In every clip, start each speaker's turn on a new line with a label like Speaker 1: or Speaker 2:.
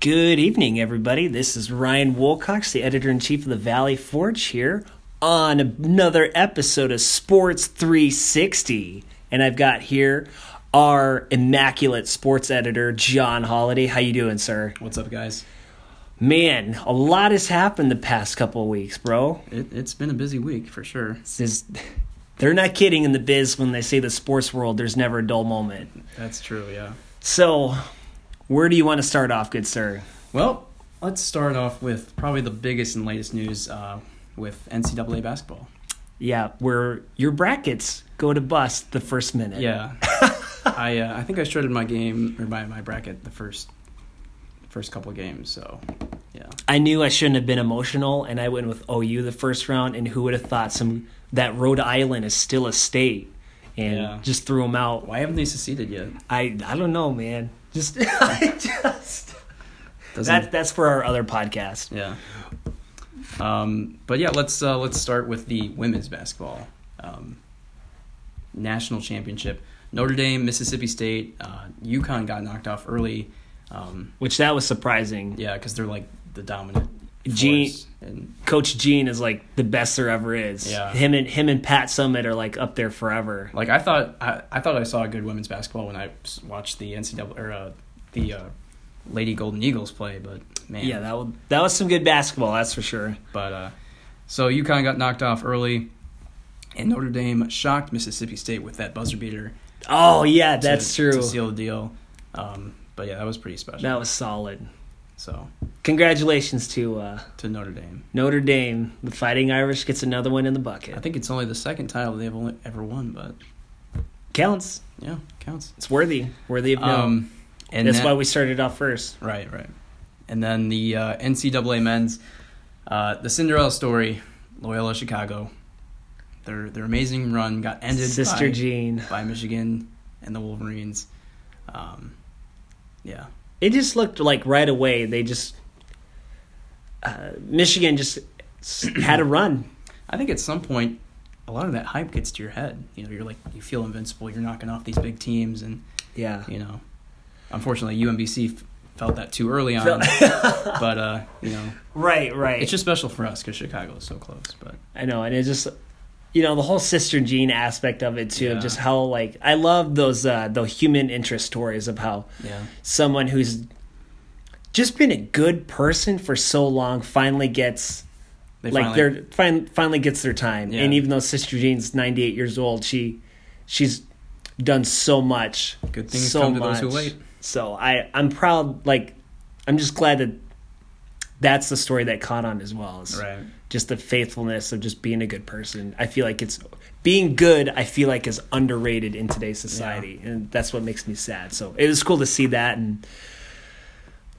Speaker 1: Good evening, everybody. This is Ryan Wilcox, the editor in chief of the Valley Forge, here on another episode of Sports 360. And I've got here our immaculate sports editor, John Holiday. How you doing, sir?
Speaker 2: What's up, guys?
Speaker 1: Man, a lot has happened the past couple of weeks, bro.
Speaker 2: It, it's been a busy week for sure.
Speaker 1: They're not kidding in the biz when they say the sports world, there's never a dull moment.
Speaker 2: That's true, yeah.
Speaker 1: So, where do you want to start off, good sir?
Speaker 2: Well, let's start off with probably the biggest and latest news uh, with NCAA basketball.
Speaker 1: Yeah, where your brackets go to bust the first minute.
Speaker 2: Yeah, I uh, I think I shredded my game or my, my bracket the first first couple of games. So yeah,
Speaker 1: I knew I shouldn't have been emotional, and I went with OU the first round. And who would have thought some that Rhode Island is still a state, and
Speaker 2: Yeah.
Speaker 1: just threw them out.
Speaker 2: why haven't they seceded yet?
Speaker 1: I I don't know, man. Just I just
Speaker 2: Doesn't
Speaker 1: that that's for our other podcast.
Speaker 2: yeah. Um, but yeah, let's uh, let's start with the women's basketball um, national championship. Notre Dame, Mississippi State, uh, UConn got knocked off early. Um,
Speaker 1: Which that was surprising.
Speaker 2: Yeah, because they're like the dominant.
Speaker 1: Gene-
Speaker 2: and
Speaker 1: Coach Gene is like the best there ever is.
Speaker 2: Yeah.
Speaker 1: Him and him and Pat Summitt are like up there forever.
Speaker 2: like I thought, I, I thought I saw a good women's basketball when I watched the NCAA or uh, the uh, Lady Golden Eagles play, but man,
Speaker 1: Yeah, that was that was some good basketball, that's for sure.
Speaker 2: But uh, so UConn got knocked off early, and Notre Dame shocked Mississippi State with that buzzer beater.
Speaker 1: Oh yeah,
Speaker 2: to-
Speaker 1: that's true.
Speaker 2: to seal the deal. Um, but yeah, that was pretty special.
Speaker 1: That was solid.
Speaker 2: So
Speaker 1: Congratulations to uh,
Speaker 2: to Notre Dame,
Speaker 1: Notre Dame. The Fighting Irish gets another one in the bucket.
Speaker 2: I think it's only the second title they've only ever won, but
Speaker 1: Counts.
Speaker 2: yeah, counts.
Speaker 1: It's worthy. Worthy of note.
Speaker 2: Um, and
Speaker 1: That's
Speaker 2: that-
Speaker 1: why we started off first.
Speaker 2: Right, right. And then the uh, NCAA men's, uh, the Cinderella story, Loyola Chicago. Their their amazing run got ended
Speaker 1: Sister
Speaker 2: by,
Speaker 1: Jean.
Speaker 2: by Michigan and the Wolverines. Um, yeah,
Speaker 1: It just looked like right away they just uh, Michigan just had a run.
Speaker 2: I think at some point, a lot of that hype gets to your head. You know, you're like you feel invincible. You're knocking off these big teams, and
Speaker 1: Yeah.
Speaker 2: you know, unfortunately, UMBC f- felt that too early on. but uh, you know,
Speaker 1: Right, right.
Speaker 2: it's just special for us because Chicago is so close. But
Speaker 1: I know, and it just you know the whole sister Jean aspect of it too, of
Speaker 2: Yeah.
Speaker 1: just how like I love those uh the human interest stories of how
Speaker 2: yeah,
Speaker 1: someone who's just been a good person for so long finally gets
Speaker 2: they
Speaker 1: like
Speaker 2: finally-
Speaker 1: they're fin- finally gets their time
Speaker 2: Yeah.
Speaker 1: and even though sister jean's 98 years old she she's done so much
Speaker 2: Good things
Speaker 1: so
Speaker 2: come to those who
Speaker 1: much.
Speaker 2: wait.
Speaker 1: so i i'm proud like i'm just glad that that's the story that caught on as well is
Speaker 2: Right.
Speaker 1: Just the faithfulness of just being a good person i feel like it's being good i feel like is underrated in today's society and that's what makes me sad so it was cool to see that and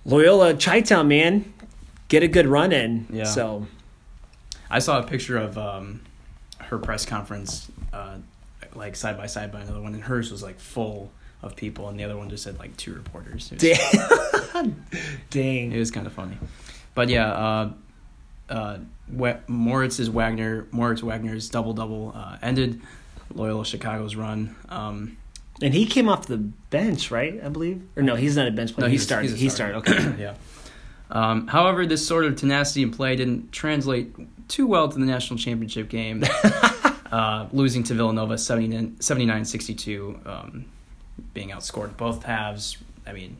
Speaker 1: loyola chi-town man get a good run in
Speaker 2: Yeah.
Speaker 1: so
Speaker 2: I saw a picture of um, her press conference, uh, like side by side by another one, and hers was like full of people, and the other one just had like two reporters. It was,
Speaker 1: Dang. Dang.
Speaker 2: it was kind of funny, but yeah, uh, uh, Moritz's Wagner, Moritz Wagner's double double uh, ended Loyola Chicago's run. Um,
Speaker 1: And he came off the bench, right? I believe. Or no, he's not a bench player.
Speaker 2: No,
Speaker 1: he started. he started. Okay.
Speaker 2: yeah. Um, however, this sort of tenacity in play didn't translate too well to the national championship game, uh, losing to Villanova 79 62, um, being outscored both halves. I mean,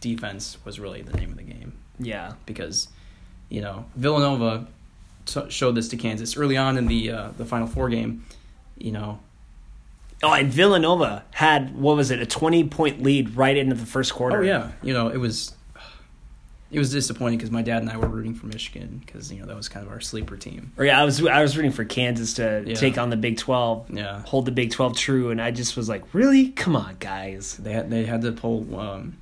Speaker 2: defense was really the name of the game
Speaker 1: yeah.
Speaker 2: because, you know, Villanova t- showed this to Kansas early on in the uh, the Final Four game. You know,
Speaker 1: Oh, and Villanova had what was it? A twenty point lead right into the first quarter.
Speaker 2: oh yeah, you know, it was. It was disappointing because my dad and I were rooting for Michigan because you know that was kind of our sleeper team.
Speaker 1: Or yeah, I was I was rooting for Kansas to
Speaker 2: Yeah.
Speaker 1: take on the Big Twelve,
Speaker 2: Yeah,
Speaker 1: hold the Big Twelve true, and I just was like, really? Come on, guys.
Speaker 2: They had they had to pull um,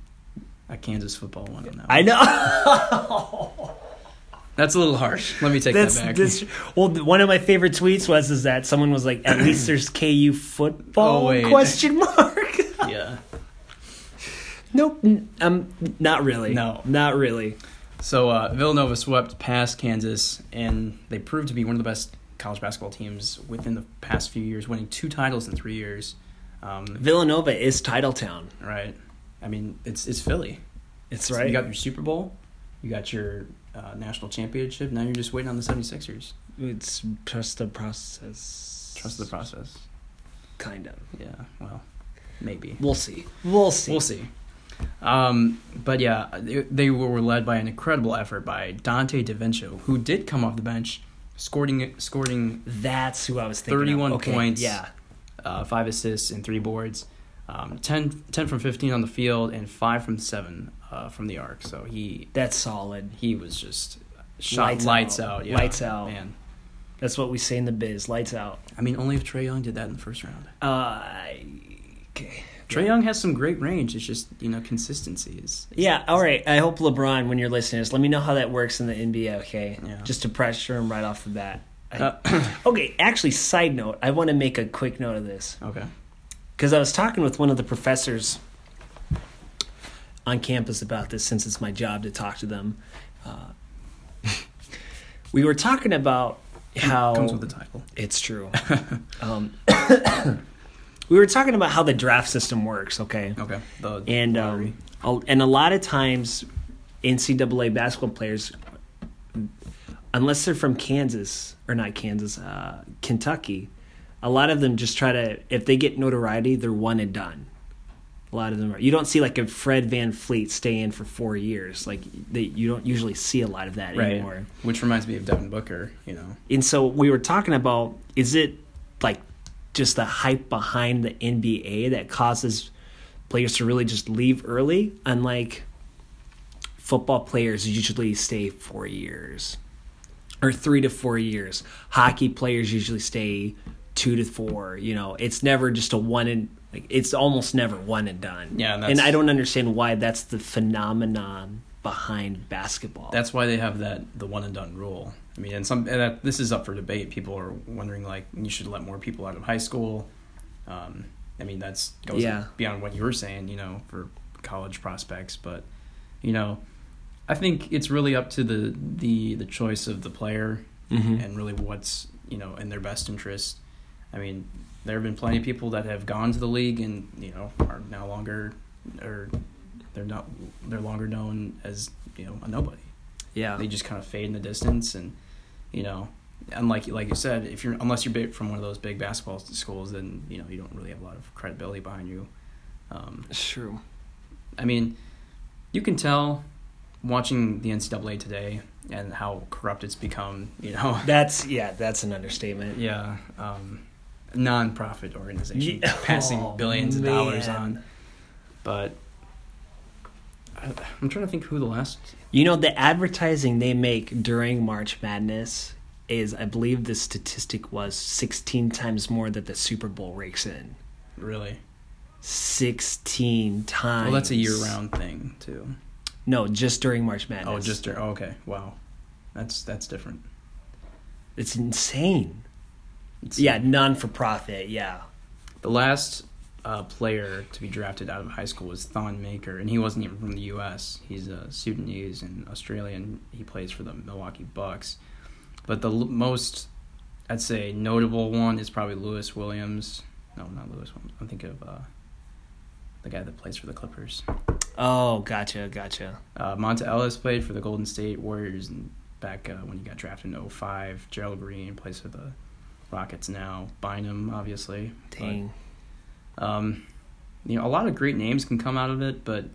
Speaker 2: a Kansas football one on that.
Speaker 1: I know.
Speaker 2: That's a little harsh. Let me take that back.
Speaker 1: that's well. One of my favorite tweets was is that someone was like, "At least there's KU football?"
Speaker 2: Oh, wait.
Speaker 1: Question mark.
Speaker 2: yeah.
Speaker 1: nope. Um. Not really.
Speaker 2: No.
Speaker 1: Not really.
Speaker 2: So uh, Villanova swept past Kansas, and they proved to be one of the best college basketball teams within the past few years, winning two titles in three years. Um,
Speaker 1: Villanova is title town.
Speaker 2: right. I mean, it's it's Philly.
Speaker 1: It's right.
Speaker 2: You got your Super Bowl, you got your uh, national championship. Now you're just waiting on the 76ers.
Speaker 1: it's trust the process.
Speaker 2: Trust the process.
Speaker 1: Kind of.
Speaker 2: Yeah, well, maybe.
Speaker 1: We'll see. We'll see.
Speaker 2: We'll see. Um, but yeah, they, they were led by an incredible effort by Dante DaVinci, who did come off the bench, scoring scoring
Speaker 1: That's who I was thinking. of.
Speaker 2: 31
Speaker 1: Okay,
Speaker 2: points.
Speaker 1: Yeah.
Speaker 2: uh, five assists and three boards, um, 10, 10 from fifteen on the field, and five from seven uh, from the arc. So he
Speaker 1: That's solid.
Speaker 2: he was just shot
Speaker 1: Lights
Speaker 2: lights,
Speaker 1: out.
Speaker 2: out. yeah.
Speaker 1: Lights out.
Speaker 2: man.
Speaker 1: That's what we say in the biz. Lights out.
Speaker 2: I mean, only if Trae Young did that in the first round.
Speaker 1: Uh, okay.
Speaker 2: Trae Young has some great range. It's just you know consistency is.
Speaker 1: Yeah, all right. I hope LeBron, when you're listening, this, let me know how that works in the NBA. Okay,
Speaker 2: Yeah.
Speaker 1: just to pressure him right off the bat. I-
Speaker 2: Uh,
Speaker 1: okay, actually, side note, I want to make a quick note of this
Speaker 2: okay.
Speaker 1: Because I was talking with one of the professors on campus about this, since it's my job to talk to them. Uh, we were talking about how
Speaker 2: Comes with the title.
Speaker 1: it's true. um, we were talking about how the draft system works. Okay,
Speaker 2: Okay. The
Speaker 1: and um, a- and a lot of times NCAA basketball players, unless they're from Kansas or not Kansas, uh, Kentucky, a lot of them just try to if they get notoriety, they're one and done. A lot of them are. You don't see like a Fred VanVleet stay in for four years. Like they, you don't usually see a lot of that
Speaker 2: right.
Speaker 1: anymore.
Speaker 2: Which reminds me of Devin Booker. You know.
Speaker 1: And so we were talking about is it like just the hype behind the NBA that causes players to really just leave early? Unlike football players usually stay four years or three to four years. Hockey players usually stay two to four. You know, it's never just a one and like it's almost never one and done.
Speaker 2: Yeah, and
Speaker 1: and I don't understand why that's the phenomenon behind basketball.
Speaker 2: That's why they have that the one and done rule. I mean, and some and that, this is up for debate. People are wondering like you should let more people out of high school. Um, I mean, that's goes
Speaker 1: Yeah.
Speaker 2: beyond what you were saying. You know, for college prospects, but you know, I think it's really up to the the the choice of the player
Speaker 1: Mhm.
Speaker 2: and really what's you know in their best interest. I mean, there have been plenty of people that have gone to the league and you know are now longer or they're not they're longer known as you know a nobody
Speaker 1: yeah.
Speaker 2: they just kind of fade in the distance and you know unlike like you said if you're unless you're big from one of those big basketball schools then you know you don't really have a lot of credibility behind you um,
Speaker 1: It's true.
Speaker 2: i mean you can tell watching the ncaa today and how corrupt it's become you know
Speaker 1: That's yeah, that's an understatement.
Speaker 2: yeah um, non-profit organization
Speaker 1: Ye-
Speaker 2: passing
Speaker 1: Oh,
Speaker 2: billions of dollars on but I, i'm trying to think who the last
Speaker 1: You know the advertising they make during March Madness is I believe the statistic was 16 times more that the Super Bowl rakes in.
Speaker 2: really
Speaker 1: 16 times.
Speaker 2: well that's a year-round thing too
Speaker 1: No, just during March Madness.
Speaker 2: Oh, just oh, okay. Wow, that's that's different.
Speaker 1: It's insane.
Speaker 2: It's-
Speaker 1: Yeah, non for profit. Yeah.
Speaker 2: The last uh, player to be drafted out of high school was Thon Maker, and he wasn't even from the U.S. He's a Sudanese and Australian. He plays for the Milwaukee Bucks. But the l- most, I'd say, notable one is probably Lewis Williams. No, not Lewis Williams. I'm thinking of uh, the guy that plays for the Clippers.
Speaker 1: Oh, gotcha, gotcha.
Speaker 2: Uh, Monta Ellis played for the Golden State Warriors and back uh, when he got drafted in 05. Gerald Green plays for the Rockets now. Bynum, obviously. But, um, you know, a lot of great names can come out of it, but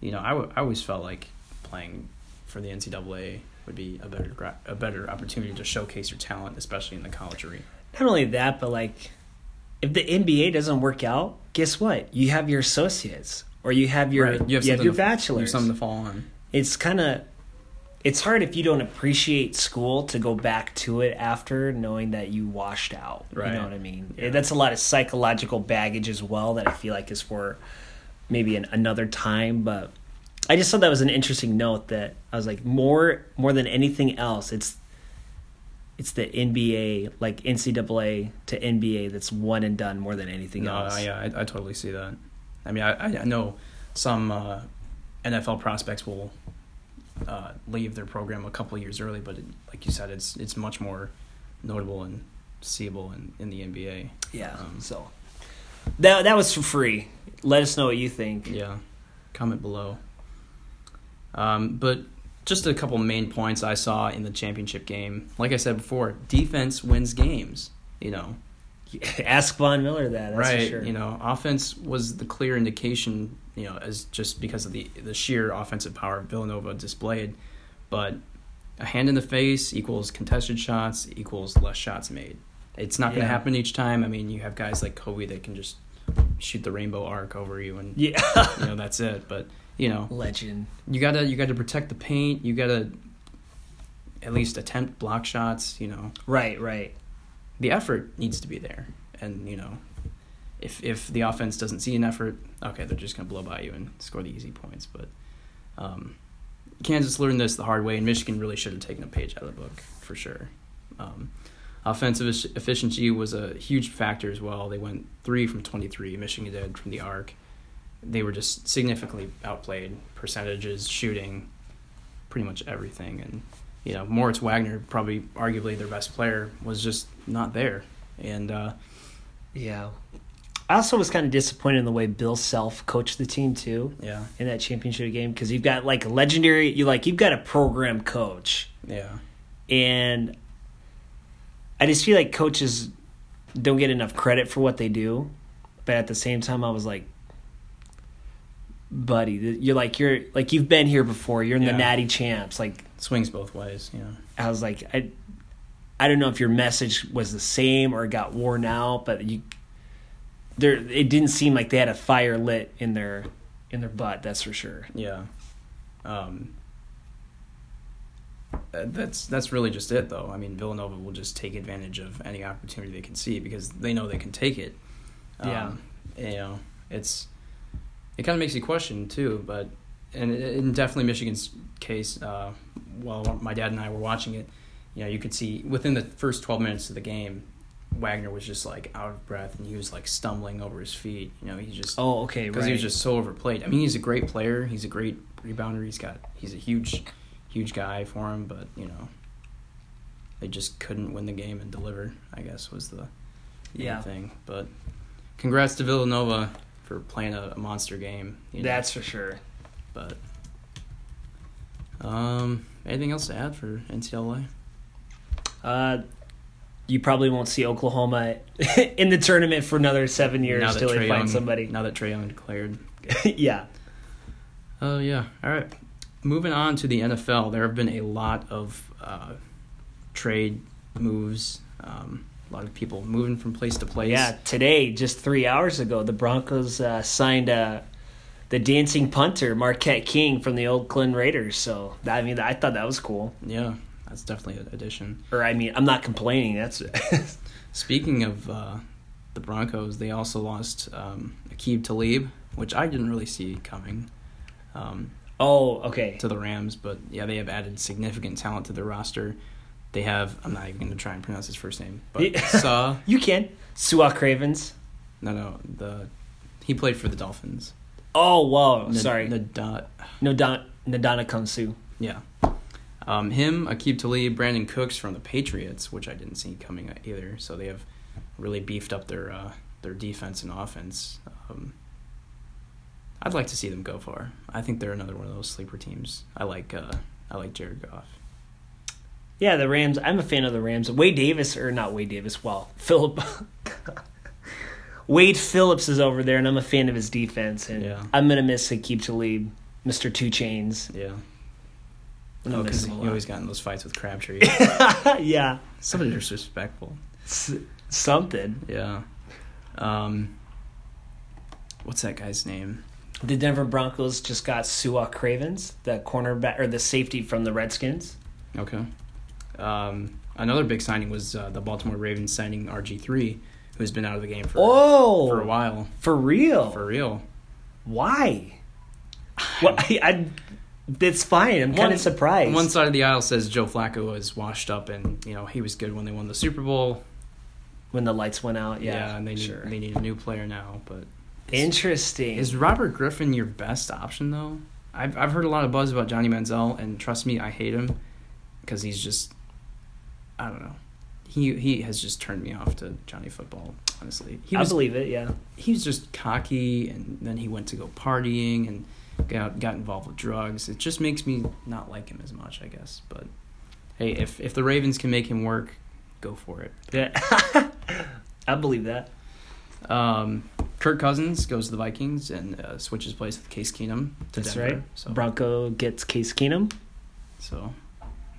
Speaker 2: you know, I, w- I always felt like playing for the NCAA would be a better gra- a better opportunity to showcase your talent, especially in the college arena.
Speaker 1: Not only that, but like, if the NBA doesn't work out, guess what? You have your associates, or you have your
Speaker 2: Right.
Speaker 1: you have,
Speaker 2: something
Speaker 1: your
Speaker 2: to- You have something to fall on.
Speaker 1: it's kind of it's hard if you don't appreciate school to go back to it after knowing that you washed out.
Speaker 2: Right.
Speaker 1: You know what I mean?
Speaker 2: Yeah.
Speaker 1: That's a lot of psychological baggage as well that I feel like is for maybe an, another time. But I just thought that was an interesting note that I was like more more than anything else, it's it's the NBA like NCAA to NBA that's one and done more than anything
Speaker 2: No,
Speaker 1: else.
Speaker 2: yeah, I, I totally see that. I mean, I, I- know some uh, NFL prospects will uh, leave their program a couple of years early, but it, like you said, it's it's much more notable and seeable in, in the NBA.
Speaker 1: Yeah.
Speaker 2: Um,
Speaker 1: so that that was for free. Let us know what you think.
Speaker 2: Yeah, comment below. Um, but just a couple main points I saw in the championship game. Like I said before, defense wins games. You know,
Speaker 1: Ask Von Miller that. That's
Speaker 2: right?
Speaker 1: For sure.
Speaker 2: You know, offense was the clear indication. You know, as just because of the the sheer offensive power Villanova displayed, but a hand in the face equals contested shots equals less shots made. It's not going to
Speaker 1: Yeah.
Speaker 2: happen each time. I mean, you have guys like Kobe that can just shoot the rainbow arc over you, and
Speaker 1: yeah.
Speaker 2: you know that's it. But you know,
Speaker 1: Legend.
Speaker 2: you gotta you gotta protect the paint. You gotta at least attempt block shots. You know,
Speaker 1: Right, right.
Speaker 2: The effort needs to be there, and you know, if if the offense doesn't see an effort, okay, they're just gonna blow by you and score the easy points. But um, Kansas learned this the hard way, and Michigan really should have taken a page out of the book for sure. Um, offensive efficiency was a huge factor as well. They went three from twenty three. Michigan did from the arc. They were just significantly outplayed percentages, shooting, pretty much everything, and you know Moritz Wagner, probably arguably their best player, was just not there. And uh,
Speaker 1: Yeah. I also was kind of disappointed in the way Bill Self coached the team too
Speaker 2: yeah,
Speaker 1: in that championship game because you've got like legendary, you like you've got a program coach,
Speaker 2: yeah,
Speaker 1: and I just feel like coaches don't get enough credit for what they do, but at the same time, I was like, buddy, you're like you're like you've been here before. You're in the Natty Champs, like
Speaker 2: swings both ways. Yeah,
Speaker 1: I was like, I, I don't know if your message was the same or got worn out, but you, there, it didn't seem like they had a fire lit in their, in their butt. That's for sure.
Speaker 2: yeah. Um, uh, that's that's really just it, though. I mean, Villanova will just take advantage of any opportunity they can see because they know they can take it.
Speaker 1: Yeah.
Speaker 2: Um, you know, it's it kind of makes you question too, but and in definitely Michigan's case, uh, while my dad and I were watching it, you know, you could see within the first twelve minutes of the game, Wagner was just like out of breath and he was like stumbling over his feet. You know, he just
Speaker 1: Oh, okay,
Speaker 2: because
Speaker 1: right.
Speaker 2: he was just so overplayed. I mean, he's a great player. He's a great rebounder. He's got he's a huge, huge guy for him. But you know, they just couldn't win the game and deliver. I guess was the
Speaker 1: Yeah.
Speaker 2: thing. But congrats to Villanova for playing a, a monster game. you know.
Speaker 1: That's for sure.
Speaker 2: But. Um. Anything else to add for NCAA?
Speaker 1: Uh, you probably won't see Oklahoma in the tournament for another seven years until they find somebody.
Speaker 2: Now that Trae Young declared.
Speaker 1: yeah.
Speaker 2: Oh yeah. All right. Moving on to the NFL, there have been a lot of uh, trade moves. Um, a lot of people moving from place to place.
Speaker 1: Yeah, today, just three hours ago, the Broncos uh, signed uh, the dancing punter Marquette King from the old Oakland Raiders. So I mean, I thought that was cool.
Speaker 2: Yeah, that's definitely an addition.
Speaker 1: Or I mean, I'm not complaining. That's
Speaker 2: Speaking of uh, the Broncos, they also lost um, Aqib Talib, which I didn't really see coming um,
Speaker 1: oh okay.
Speaker 2: to the Rams. But yeah, they have added significant talent to their roster. They have. I'm not even going to try and pronounce his first name, but
Speaker 1: Yeah.
Speaker 2: Sa.
Speaker 1: You can Su'a Cravens.
Speaker 2: No, no. The he played for the Dolphins.
Speaker 1: Oh wow,
Speaker 2: Nad-
Speaker 1: sorry,
Speaker 2: Nadot-
Speaker 1: Nadana Nadana Kamsu.
Speaker 2: Yeah. Um, him, Aqib Talib, Brandin Cooks from the Patriots, which I didn't see coming either. So they have really beefed up their uh, their defense and offense. Um, I'd like to see them go far. I think they're another one of those sleeper teams. I like uh, I like Jared Goff.
Speaker 1: Yeah, the Rams. I'm a fan of the Rams. Wade Davis, or not Wade Davis. Well, Philip. Wade Phillips is over there, and I'm a fan of his defense. And
Speaker 2: Yeah.
Speaker 1: I'm gonna miss Aqib Talib, Mister Two Chains.
Speaker 2: Yeah.
Speaker 1: I'm gonna
Speaker 2: Oh, because he always got in those fights with Crabtree.
Speaker 1: yeah,
Speaker 2: so disrespectful.
Speaker 1: S- something.
Speaker 2: Yeah. Um, what's that guy's name?
Speaker 1: The Denver Broncos just got Su'a Cravens, the cornerback or the safety from the Redskins.
Speaker 2: Okay. Um, another big signing was uh, the Baltimore Ravens signing RG three, who's been out of the game for
Speaker 1: Oh,
Speaker 2: for a while.
Speaker 1: For real?
Speaker 2: For real.
Speaker 1: Why? Well, I, I, it's fine. I'm kind of surprised.
Speaker 2: One side of the aisle says Joe Flacco was washed up, and you know he was good when they won the Super Bowl.
Speaker 1: when the lights went out, yeah,
Speaker 2: and they need they need a new player now. But
Speaker 1: Interesting.
Speaker 2: is Robert Griffin your best option though? I've I've heard a lot of buzz about Johnny Manziel, and trust me, I hate him because he's just I don't know. He he has just turned me off to Johnny football. Honestly, he
Speaker 1: I believe it. Yeah.
Speaker 2: he was just cocky, and then he went to go partying, and got got involved with drugs. It just makes me not like him as much, I guess. But hey, if if the Ravens can make him work, go for it.
Speaker 1: Yeah. I believe that.
Speaker 2: Um, Kirk Cousins goes to the Vikings and uh, switches place with Case Keenum to
Speaker 1: That's
Speaker 2: Denver.
Speaker 1: right.
Speaker 2: So,
Speaker 1: Bronco gets Case Keenum.
Speaker 2: so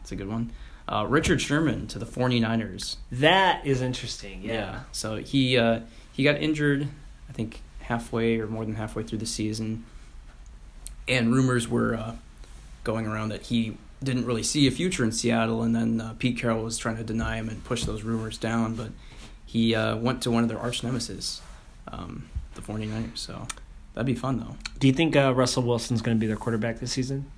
Speaker 2: it's a good one. Uh, Richard Sherman to the 49ers.
Speaker 1: That is interesting. Yeah.
Speaker 2: So he uh, he got injured, I think halfway or more than halfway through the season, and rumors were uh, going around that he didn't really see a future in Seattle. And then uh, Pete Carroll was trying to deny him and push those rumors down, but he uh, went to one of their arch nemesis, um, the 49ers. So that'd be fun though.
Speaker 1: Do you think uh, Russell Wilson's going to be their quarterback this season,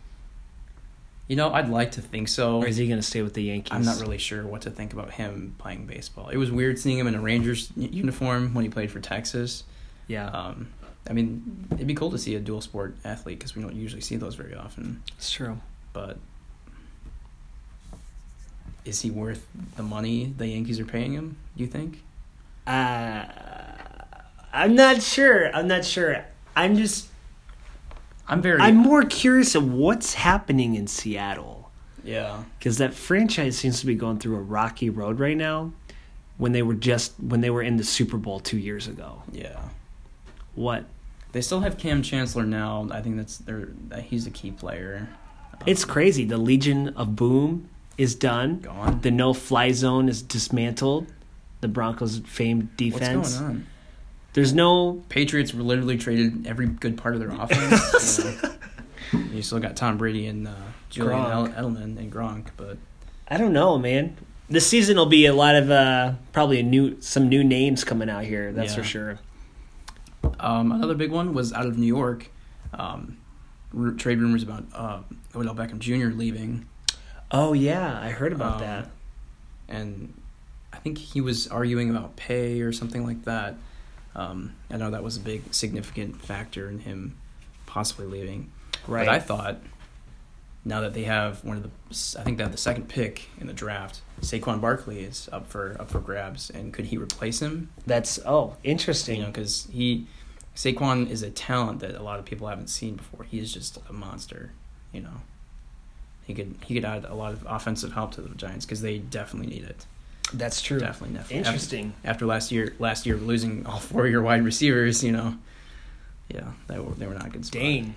Speaker 2: You know, I'd like to think so.
Speaker 1: or is he going to stay with the Yankees?
Speaker 2: I'm not really sure what to think about him playing baseball. It was weird seeing him in a Rangers uniform when he played for Texas.
Speaker 1: Yeah,
Speaker 2: Um, I mean, it'd be cool to see a dual sport athlete because we don't usually see those very often.
Speaker 1: it's true.
Speaker 2: But is he worth the money the Yankees are paying him? Do you think?
Speaker 1: Uh, I'm not sure. I'm not sure. I'm just.
Speaker 2: I'm very.
Speaker 1: I'm more curious of what's happening in Seattle
Speaker 2: yeah.
Speaker 1: because that franchise seems to be going through a rocky road right now. When they were just when they were in the Super Bowl two years ago,
Speaker 2: Yeah.
Speaker 1: what?
Speaker 2: They still have Kam Chancellor now. I think that's their. That he's a key player. Um,
Speaker 1: It's crazy. The Legion of Boom is done.
Speaker 2: gone.
Speaker 1: The no fly zone is dismantled. The Broncos' famed defense.
Speaker 2: What's going on?
Speaker 1: There's no.
Speaker 2: Patriots were literally traded every good part of their offense. you, know. You still got Tom Brady and uh, Julian
Speaker 1: Gronk.
Speaker 2: Edelman and Gronk, but
Speaker 1: I don't know, man. This season will be a lot of uh, probably a new some new names coming out here. That's for sure.
Speaker 2: Um, another big one was out of New York. Um, trade rumors about uh, Odell Beckham Jr. leaving,
Speaker 1: Oh yeah, I heard about
Speaker 2: Um,
Speaker 1: that.
Speaker 2: and I think he was arguing about pay or something like that. Um, I know that was a big significant factor in him possibly leaving.
Speaker 1: Right.
Speaker 2: But I thought now that they have one of the, I think they have the second pick in the draft. Saquon Barkley is up for up for grabs, and could he replace him?
Speaker 1: That's oh interesting.
Speaker 2: You know, because he Saquon is a talent that a lot of people haven't seen before. He is just a monster. You know, he could he could add a lot of offensive help to the Giants because they definitely need it.
Speaker 1: That's true.
Speaker 2: Definitely, definitely.
Speaker 1: Interesting.
Speaker 2: After, after last year, last year losing all four of your wide receivers, you know, yeah, they were they were not a good. Spot.
Speaker 1: Dang.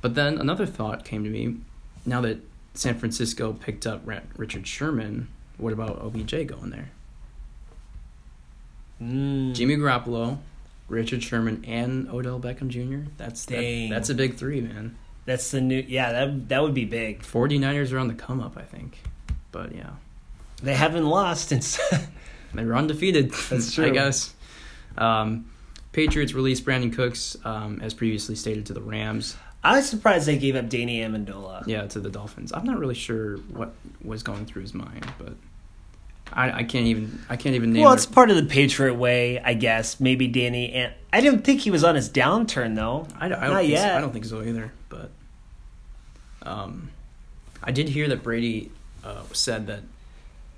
Speaker 2: But then another thought came to me. Now that San Francisco picked up Richard Sherman, what about OBJ going there?
Speaker 1: Mm.
Speaker 2: Jimmy Garoppolo, Richard Sherman, and Odell Beckham Jr. That's that, that's a big three, man.
Speaker 1: That's the new. Yeah, that that would be big.
Speaker 2: 49ers are on the come up, I think. But yeah,
Speaker 1: They haven't lost in.
Speaker 2: they were undefeated.
Speaker 1: That's true.
Speaker 2: I guess. Um, Patriots released Brandin Cooks, um, as previously stated, to the Rams.
Speaker 1: I was surprised they gave up Danny Amendola.
Speaker 2: Yeah, to the Dolphins. I'm not really sure what was going through his mind, but I, I can't even I can't even name.
Speaker 1: It.
Speaker 2: Well,
Speaker 1: it's part of the Patriot way, I guess. Maybe Danny and I didn't think he was on his downturn though.
Speaker 2: I don't, I don't
Speaker 1: Not
Speaker 2: think
Speaker 1: yet.
Speaker 2: So. I don't think so either. But um, I did hear that Brady uh, said that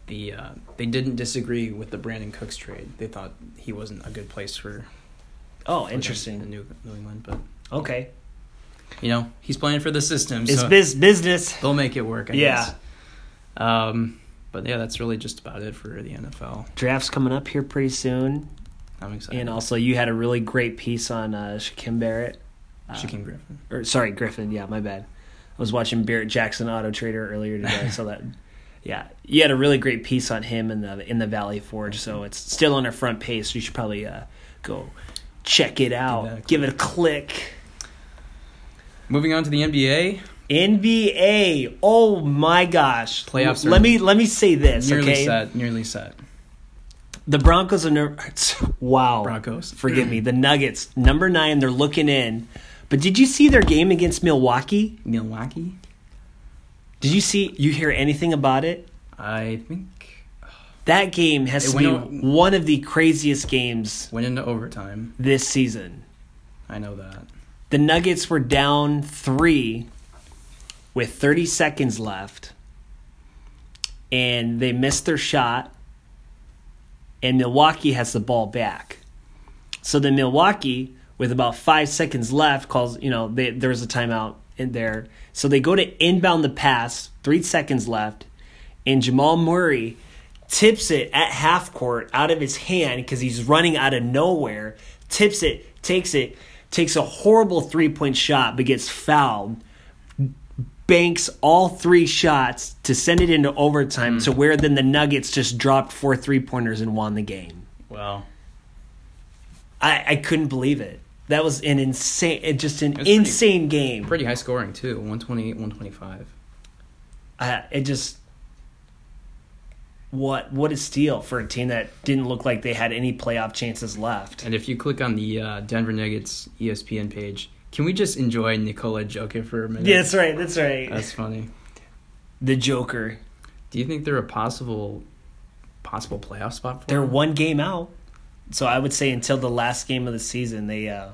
Speaker 2: the uh, they didn't disagree with the Brandin Cooks trade. They thought he wasn't a good place for
Speaker 1: Oh,
Speaker 2: for
Speaker 1: interesting.
Speaker 2: in New, New England. But
Speaker 1: Okay,
Speaker 2: you know he's playing for the system,
Speaker 1: it's
Speaker 2: so
Speaker 1: biz business.
Speaker 2: they'll make it work. I
Speaker 1: Yeah.
Speaker 2: guess. Um, but yeah, that's really just about it for the NFL.
Speaker 1: Draft's coming up here pretty soon,
Speaker 2: I'm excited.
Speaker 1: and also you had a really great piece on uh, Shaquem Barrett. Uh,
Speaker 2: Shaquem Griffin.
Speaker 1: or sorry, Griffin. Yeah, my bad. I was watching Barrett Jackson Auto Trader earlier today, so that yeah, you had a really great piece on him in the in the Valley Forge. So it's still on our front page. So you should probably uh, go check it out. Give it a click.
Speaker 2: Moving on to the NBA.
Speaker 1: NBA. Oh my gosh.
Speaker 2: Playoffs are
Speaker 1: Let me let me say this.
Speaker 2: Nearly
Speaker 1: okay,
Speaker 2: set. Nearly set.
Speaker 1: the Broncos are number. Wow.
Speaker 2: Broncos.
Speaker 1: Forgive me. The Nuggets number nine. They're looking in. But did you see their game against Milwaukee?
Speaker 2: Milwaukee.
Speaker 1: Did you see? You hear anything about it?
Speaker 2: I think
Speaker 1: That game has
Speaker 2: It
Speaker 1: to be one of the craziest games
Speaker 2: went into overtime.
Speaker 1: this season.
Speaker 2: I know that.
Speaker 1: The Nuggets were down three with 30 seconds left, and they missed their shot, and Milwaukee has the ball back. So then Milwaukee with about five seconds left, calls you know they, there was a timeout in there, so they go to inbound the pass, three seconds left, and Jamal Murray tips it at half court out of his hand because he's running out of nowhere. Tips it, takes it, takes a horrible three point shot, but gets fouled. Banks all three shots to send it into overtime hmm. to where then the Nuggets just dropped four three pointers and won the game.
Speaker 2: Wow.
Speaker 1: I, I couldn't believe it. That was an insane, just an
Speaker 2: pretty-
Speaker 1: insane game.
Speaker 2: Pretty high scoring too. 128, 125.
Speaker 1: I, it just what what a steal for a team that didn't look like they had any playoff chances left.
Speaker 2: And if you click on the uh, Denver Nuggets ESPN page, can we just enjoy Nikola Jokic for a minute?
Speaker 1: Yeah, that's right. That's right.
Speaker 2: That's funny.
Speaker 1: the Joker.
Speaker 2: Do you think they're a possible possible playoff spot for
Speaker 1: They're
Speaker 2: them?
Speaker 1: one game out, so I would say until the last game of the season, they uh,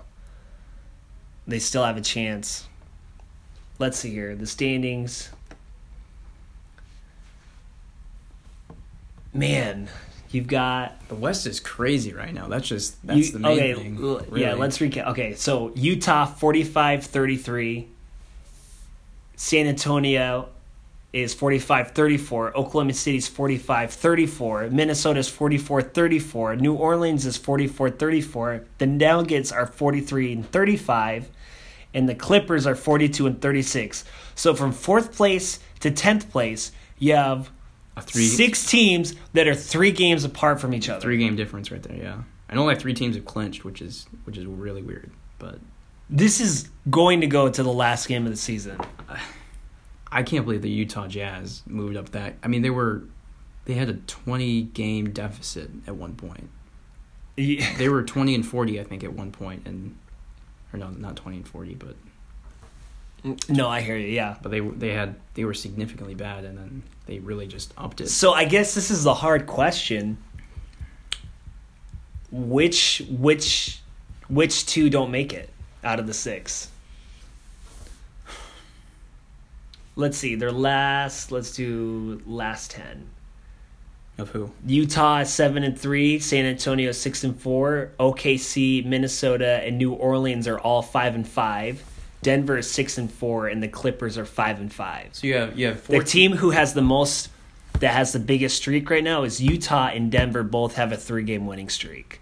Speaker 1: they still have a chance. Let's see here the standings. Man, you've got
Speaker 2: The West is crazy right now. That's just that's
Speaker 1: You-
Speaker 2: the main
Speaker 1: okay,
Speaker 2: thing.
Speaker 1: l-
Speaker 2: really.
Speaker 1: Yeah, let's recap. Okay, so Utah 45-33. San Antonio is 45-34. Oklahoma City's 45-34. Minnesota's 44-34. New Orleans is 44-34. The Nuggets are 43 and 35 and the Clippers are 42 and 36. So from 4th place to 10th place, you have
Speaker 2: three
Speaker 1: six teams that are 3 games apart from each other.
Speaker 2: three game difference right there. Yeah, know like three teams have clinched, which is which is really weird. But
Speaker 1: This is going to go to the last game of the season.
Speaker 2: I can't believe the Utah Jazz moved up that. I mean, they were they had a twenty game deficit at one point.
Speaker 1: Yeah.
Speaker 2: They were twenty and forty, I think, at one point, and or no, not twenty and forty, but
Speaker 1: No, I hear you. Yeah.
Speaker 2: but they they had they were significantly bad, and then they really just upped it.
Speaker 1: So I guess this is the hard question. Which which which two don't make it out of the six? Let's see. Their last. Let's do last ten.
Speaker 2: Of who?
Speaker 1: Utah is seven and three. San Antonio is six and four. OKC, Minnesota, and New Orleans are all five and five. Denver is six and four, and the Clippers are five and five.
Speaker 2: So you have you have four
Speaker 1: The team who has the most, that has the biggest streak right now is Utah and Denver. Both have a three-game winning streak.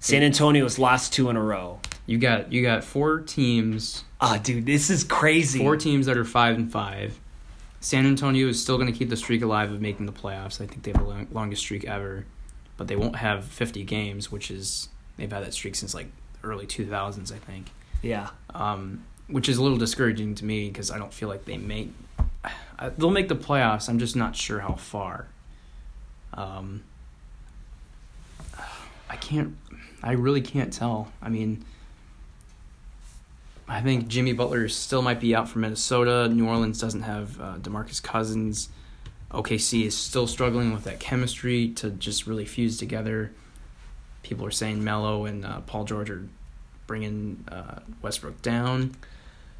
Speaker 1: San Antonio Antonio's lost two in a row.
Speaker 2: You got you got four teams,
Speaker 1: Ah, dude, this is crazy.
Speaker 2: four teams that are five and five. San Antonio is still going to keep the streak alive of making the playoffs. I think they have the long, longest streak ever, but they won't have 50 games, which is they've had that streak since like early 2000s, I think.
Speaker 1: Yeah,
Speaker 2: Um, which is a little discouraging to me because I don't feel like they make. They'll make the playoffs. I'm just not sure how far. Um, I can't. I really can't tell. I mean, I think Jimmy Butler still might be out for Minnesota. New Orleans doesn't have uh, DeMarcus Cousins. OKC is still struggling with that chemistry to just really fuse together. People are saying Melo and uh, Paul George are bringing uh, Westbrook down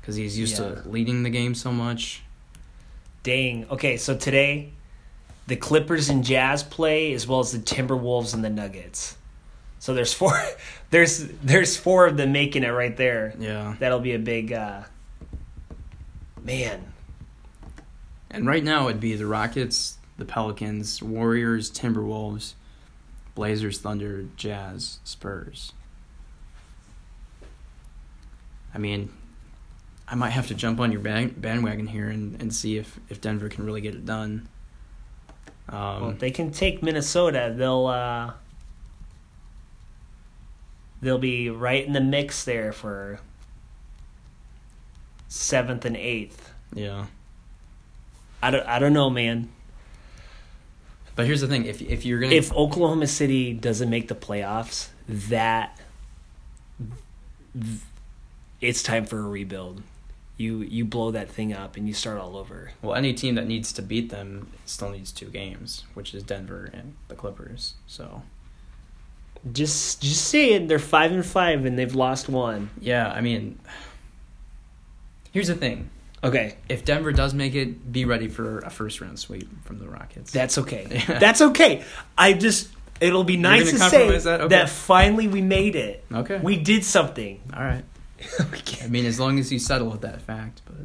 Speaker 2: because he's used
Speaker 1: Yeah.
Speaker 2: to leading the game so much.
Speaker 1: dang. Okay, so today, the Clippers and Jazz play as well as the Timberwolves and the Nuggets. So there's four. There's there's four of them making it right there.
Speaker 2: Yeah.
Speaker 1: That'll be a big. uh Man,
Speaker 2: And right now it'd be the Rockets, the Pelicans, Warriors, Timberwolves, Blazers, Thunder, Jazz, Spurs. I mean, I might have to jump on your band- bandwagon here and, and see if, if Denver can really get it done. Um,
Speaker 1: well, if they can take Minnesota, they'll uh they'll be right in the mix there for seventh and eighth.
Speaker 2: yeah.
Speaker 1: I don't I don't know, man.
Speaker 2: But here's the thing: if if you're gonna
Speaker 1: If Oklahoma City doesn't make the playoffs, that it's time for a rebuild. You you blow that thing up and you start all over.
Speaker 2: well, any team that needs to beat them still needs two games, which is Denver and the Clippers. So
Speaker 1: Just just saying, they're five and five and they've lost one.
Speaker 2: yeah, I mean, here's the thing:
Speaker 1: Okay,
Speaker 2: if Denver does make it, be ready for a first round sweep from the Rockets.
Speaker 1: that's okay.
Speaker 2: Yeah.
Speaker 1: That's okay. I just It'll be nice
Speaker 2: gonna
Speaker 1: say that,
Speaker 2: that?
Speaker 1: Finally we made it.
Speaker 2: Okay.
Speaker 1: We did something.
Speaker 2: All right. I mean, as long as you settle with that fact, but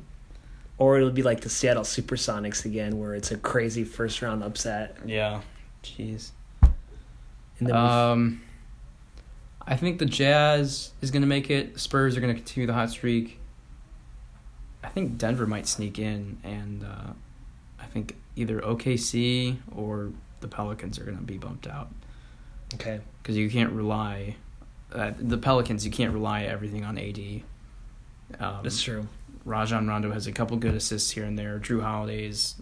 Speaker 1: or it'll be like the Seattle Supersonics again, where it's a crazy first round upset.
Speaker 2: yeah. Jeez.
Speaker 1: And then
Speaker 2: Um, I think the Jazz is going to make it. Spurs are going to continue the hot streak. I think Denver might sneak in, and uh, I think either OKC or the Pelicans are going to be bumped out
Speaker 1: okay.
Speaker 2: because you can't rely. Uh, the Pelicans, you can't rely everything on AD. Um,
Speaker 1: That's true.
Speaker 2: Rajon Rondo has a couple good assists here and there. Jrue Holiday's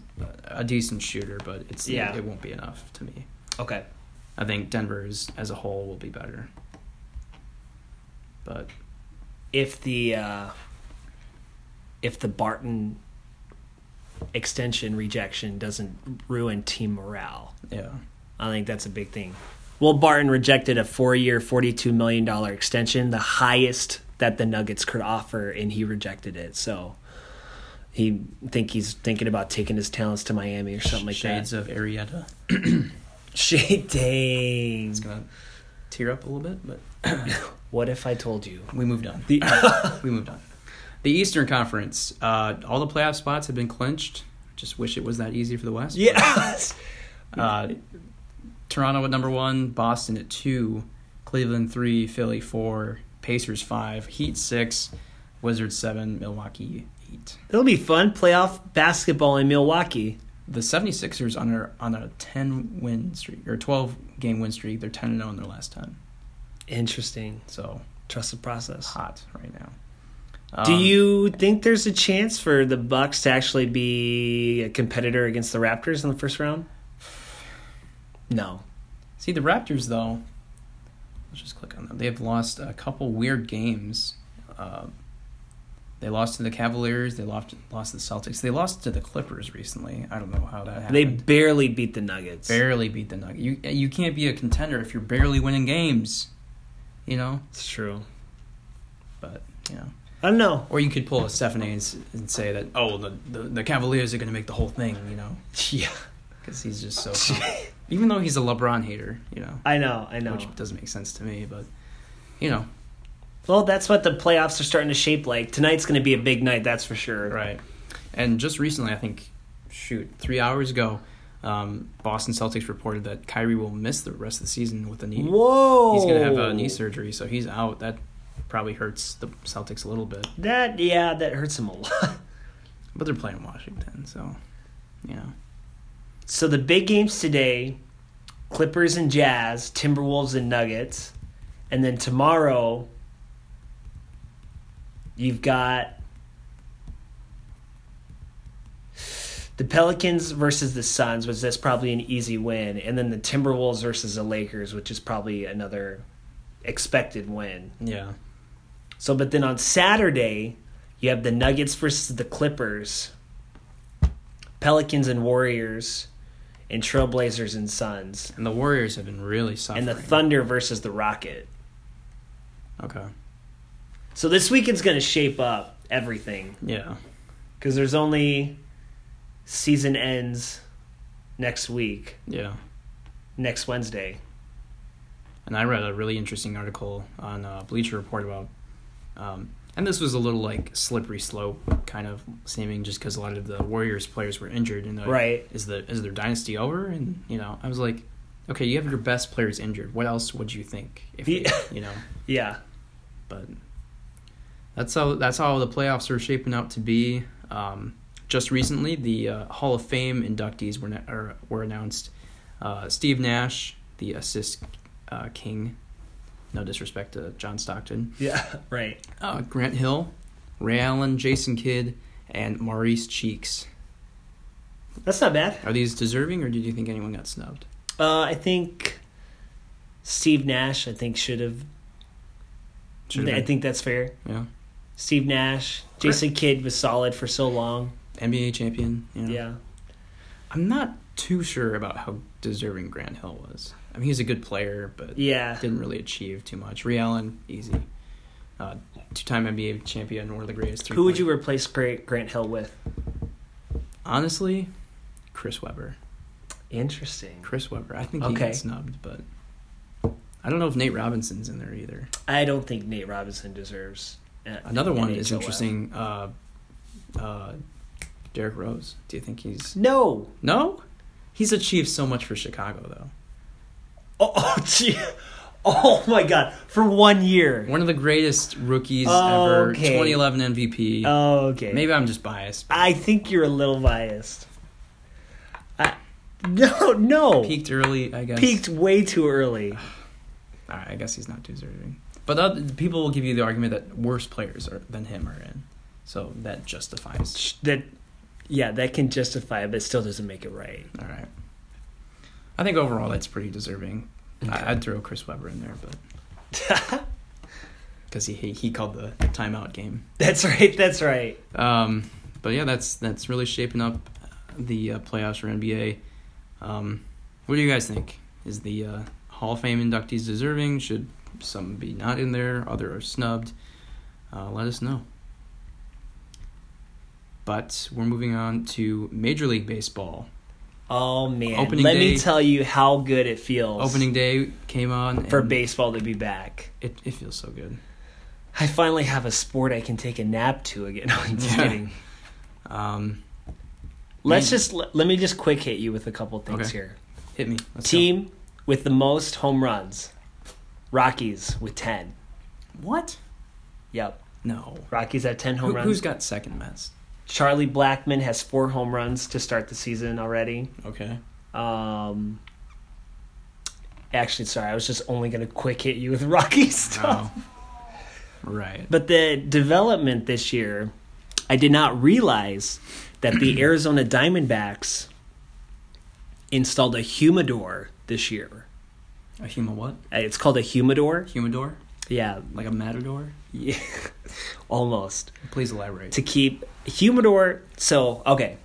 Speaker 2: a decent shooter, but it's
Speaker 1: Yeah.
Speaker 2: it won't be enough to me.
Speaker 1: Okay.
Speaker 2: I think Denver's as a whole will be better. But
Speaker 1: If the uh, if the Barton extension rejection doesn't ruin team morale,
Speaker 2: yeah,
Speaker 1: I think that's a big thing. Will Barton rejected a four-year, forty-two million dollar extension, the highest that the Nuggets could offer, and he rejected it. So he think he's thinking about taking his talents to Miami or something like
Speaker 2: shades of Arietta.
Speaker 1: that. Shade dang.
Speaker 2: It's gonna tear up a little bit, but
Speaker 1: What if I told you?
Speaker 2: we moved on.
Speaker 1: The
Speaker 2: we moved on. The Eastern Conference, uh, all the playoff spots have been clinched. Just wish it was that easy for the West.
Speaker 1: yes.
Speaker 2: Uh, Toronto at number one, Boston at two, Cleveland three, Philly four, Pacers five, Heat six, Wizards seven, Milwaukee eight.
Speaker 1: It'll be fun. Playoff basketball in Milwaukee.
Speaker 2: The 76ers on a on a 10 win streak or 12 game win streak. They're 10 0 in their last 10.
Speaker 1: Interesting.
Speaker 2: So
Speaker 1: Trust the process.
Speaker 2: hot right now.
Speaker 1: Do
Speaker 2: Um,
Speaker 1: you think there's a chance for the Bucks to actually be a competitor against the Raptors in the first round? No.
Speaker 2: see the Raptors though? Let's just click on them. They've lost a couple weird games. Uh, they lost to the Cavaliers. They lost lost to the Celtics. They lost to the Clippers recently. I don't know how that happened.
Speaker 1: They barely beat the Nuggets.
Speaker 2: barely beat the Nuggets. You you can't be a contender if you're barely winning games. You know,
Speaker 1: It's true.
Speaker 2: but you know.
Speaker 1: I don't know.
Speaker 2: Or you could pull a Stephen A and, and say that, oh, the, the, the Cavaliers are going to make the whole thing, you know,
Speaker 1: Yeah.
Speaker 2: because he's just so. Even though he's a LeBron hater, you know,
Speaker 1: I know. I know.
Speaker 2: which doesn't make sense to me, but, you know,
Speaker 1: Well, that's what the playoffs are starting to shape like. Tonight's going to be a big night, that's for sure.
Speaker 2: right. And just recently, I think, shoot, three hours ago, um, Boston Celtics reported that Kyrie will miss the rest of the season with a knee.
Speaker 1: Whoa.
Speaker 2: He's going to have a knee surgery, so he's out. That probably hurts the Celtics a little bit,
Speaker 1: That yeah, that hurts him a lot.
Speaker 2: but they're playing Washington, so, you know.
Speaker 1: So the big games today, Clippers and Jazz, Timberwolves and Nuggets, and then tomorrow you've got the Pelicans versus the Suns, was this probably an easy win, and then the Timberwolves versus the Lakers, which is probably another expected win.
Speaker 2: Yeah.
Speaker 1: So, but then on Saturday, you have the Nuggets versus the Clippers, Pelicans and Warriors, and Trailblazers and Suns,
Speaker 2: And the Warriors have been really
Speaker 1: solid.
Speaker 2: and
Speaker 1: the Thunder versus the Rocket.
Speaker 2: Okay.
Speaker 1: So this weekend's going to shape up everything
Speaker 2: Yeah.
Speaker 1: because there's only season ends next week,
Speaker 2: Yeah.
Speaker 1: next Wednesday.
Speaker 2: And I read a really interesting article on uh, Bleacher Report about, um, and this was a little like slippery slope kind of seeming, just because a lot of the Warriors players were injured. And the,
Speaker 1: Right.
Speaker 2: is the is their dynasty over? And you know, I was like, okay, you have your best players injured. What else would you think? If you,
Speaker 1: Yeah.
Speaker 2: you know,
Speaker 1: Yeah.
Speaker 2: but that's how that's how the playoffs are shaping out to be. Um, just recently, the uh, Hall of Fame inductees were na- or, were announced. Uh, Steve Nash, the assist uh, king. No disrespect to John Stockton.
Speaker 1: Yeah. Right.
Speaker 2: Uh, Grant Hill, Ray Allen, Jason Kidd, and Maurice Cheeks.
Speaker 1: That's not bad.
Speaker 2: Are these deserving, or did you think anyone got snubbed?
Speaker 1: Uh, I think Steve Nash, I think, should have. I think that's fair.
Speaker 2: Yeah,
Speaker 1: Steve Nash, Jason Kidd was solid for so long.
Speaker 2: NBA champion. You know?
Speaker 1: Yeah.
Speaker 2: I'm not too sure about how deserving Grant Hill was. I mean, he's a good player, but
Speaker 1: Yeah.
Speaker 2: didn't really achieve too much. Ray Allen, easy. Uh, two-time NBA champion, one of the greatest.
Speaker 1: Who would you replace Grant, Grant Hill with?
Speaker 2: Honestly, Chris Webber.
Speaker 1: Interesting.
Speaker 2: Chris Webber. I think he
Speaker 1: Okay.
Speaker 2: got snubbed, but I don't know if Nate Robinson's in there either.
Speaker 1: I don't think Nate Robinson deserves.
Speaker 2: Another one is interesting. Uh, uh, Derrick Rose. Do you think he's
Speaker 1: No.
Speaker 2: no? He's achieved so much for Chicago though.
Speaker 1: Oh, oh, gee. oh my God! For one year.
Speaker 2: One of the greatest rookies
Speaker 1: Oh,
Speaker 2: ever.
Speaker 1: okay.
Speaker 2: 2011 MVP.
Speaker 1: Oh, okay.
Speaker 2: Maybe I'm just biased.
Speaker 1: I think you're a little biased. I, no, no.
Speaker 2: Peaked early, I guess.
Speaker 1: Peaked way too early.
Speaker 2: All right, I guess he's not deserving. But other, people will give you the argument that worse players are, than him are in, so that justifies.
Speaker 1: That, yeah, that can justify it, but it still doesn't make it right.
Speaker 2: All right. I think overall that's pretty deserving. I, I'd throw Chris Webber in there, but because he, he he called the timeout game.
Speaker 1: that's right. That's right.
Speaker 2: Um, but yeah, that's that's really shaping up the uh, playoffs for NBA. Um, what do you guys think? Is the uh, Hall of Fame inductees deserving? Should some be not in there? Other are snubbed? Uh, let us know. But we're moving on to Major League Baseball.
Speaker 1: Oh man,
Speaker 2: Opening
Speaker 1: let me tell you how good it feels
Speaker 2: Opening day came on.
Speaker 1: for baseball to be back.
Speaker 2: It, it feels so good.
Speaker 1: I finally have a sport I can take a nap to again. No, I'm just
Speaker 2: Yeah.
Speaker 1: kidding.
Speaker 2: Um,
Speaker 1: Let's
Speaker 2: Man.
Speaker 1: just let, let me just quick hit you with a couple things
Speaker 2: Okay.
Speaker 1: here.
Speaker 2: hit me. Let's go.
Speaker 1: Team with the most home runs, Rockies with ten.
Speaker 2: What?
Speaker 1: Yep,
Speaker 2: No.
Speaker 1: Rockies at ten home
Speaker 2: Who,
Speaker 1: runs.
Speaker 2: who's got second best?
Speaker 1: Charlie Blackmon has four home runs to start the season already.
Speaker 2: Okay.
Speaker 1: Um, actually, sorry, I was just only going to quick hit you with Rocky stuff.
Speaker 2: Oh. Right.
Speaker 1: But the development this year, I did not realize that the Arizona Diamondbacks installed a humidor this year.
Speaker 2: A human what?
Speaker 1: Uh, It's called a humidor.
Speaker 2: Humidor?
Speaker 1: Yeah,
Speaker 2: Like a matador?
Speaker 1: yeah almost.
Speaker 2: Please elaborate.
Speaker 1: to keep humidor so okay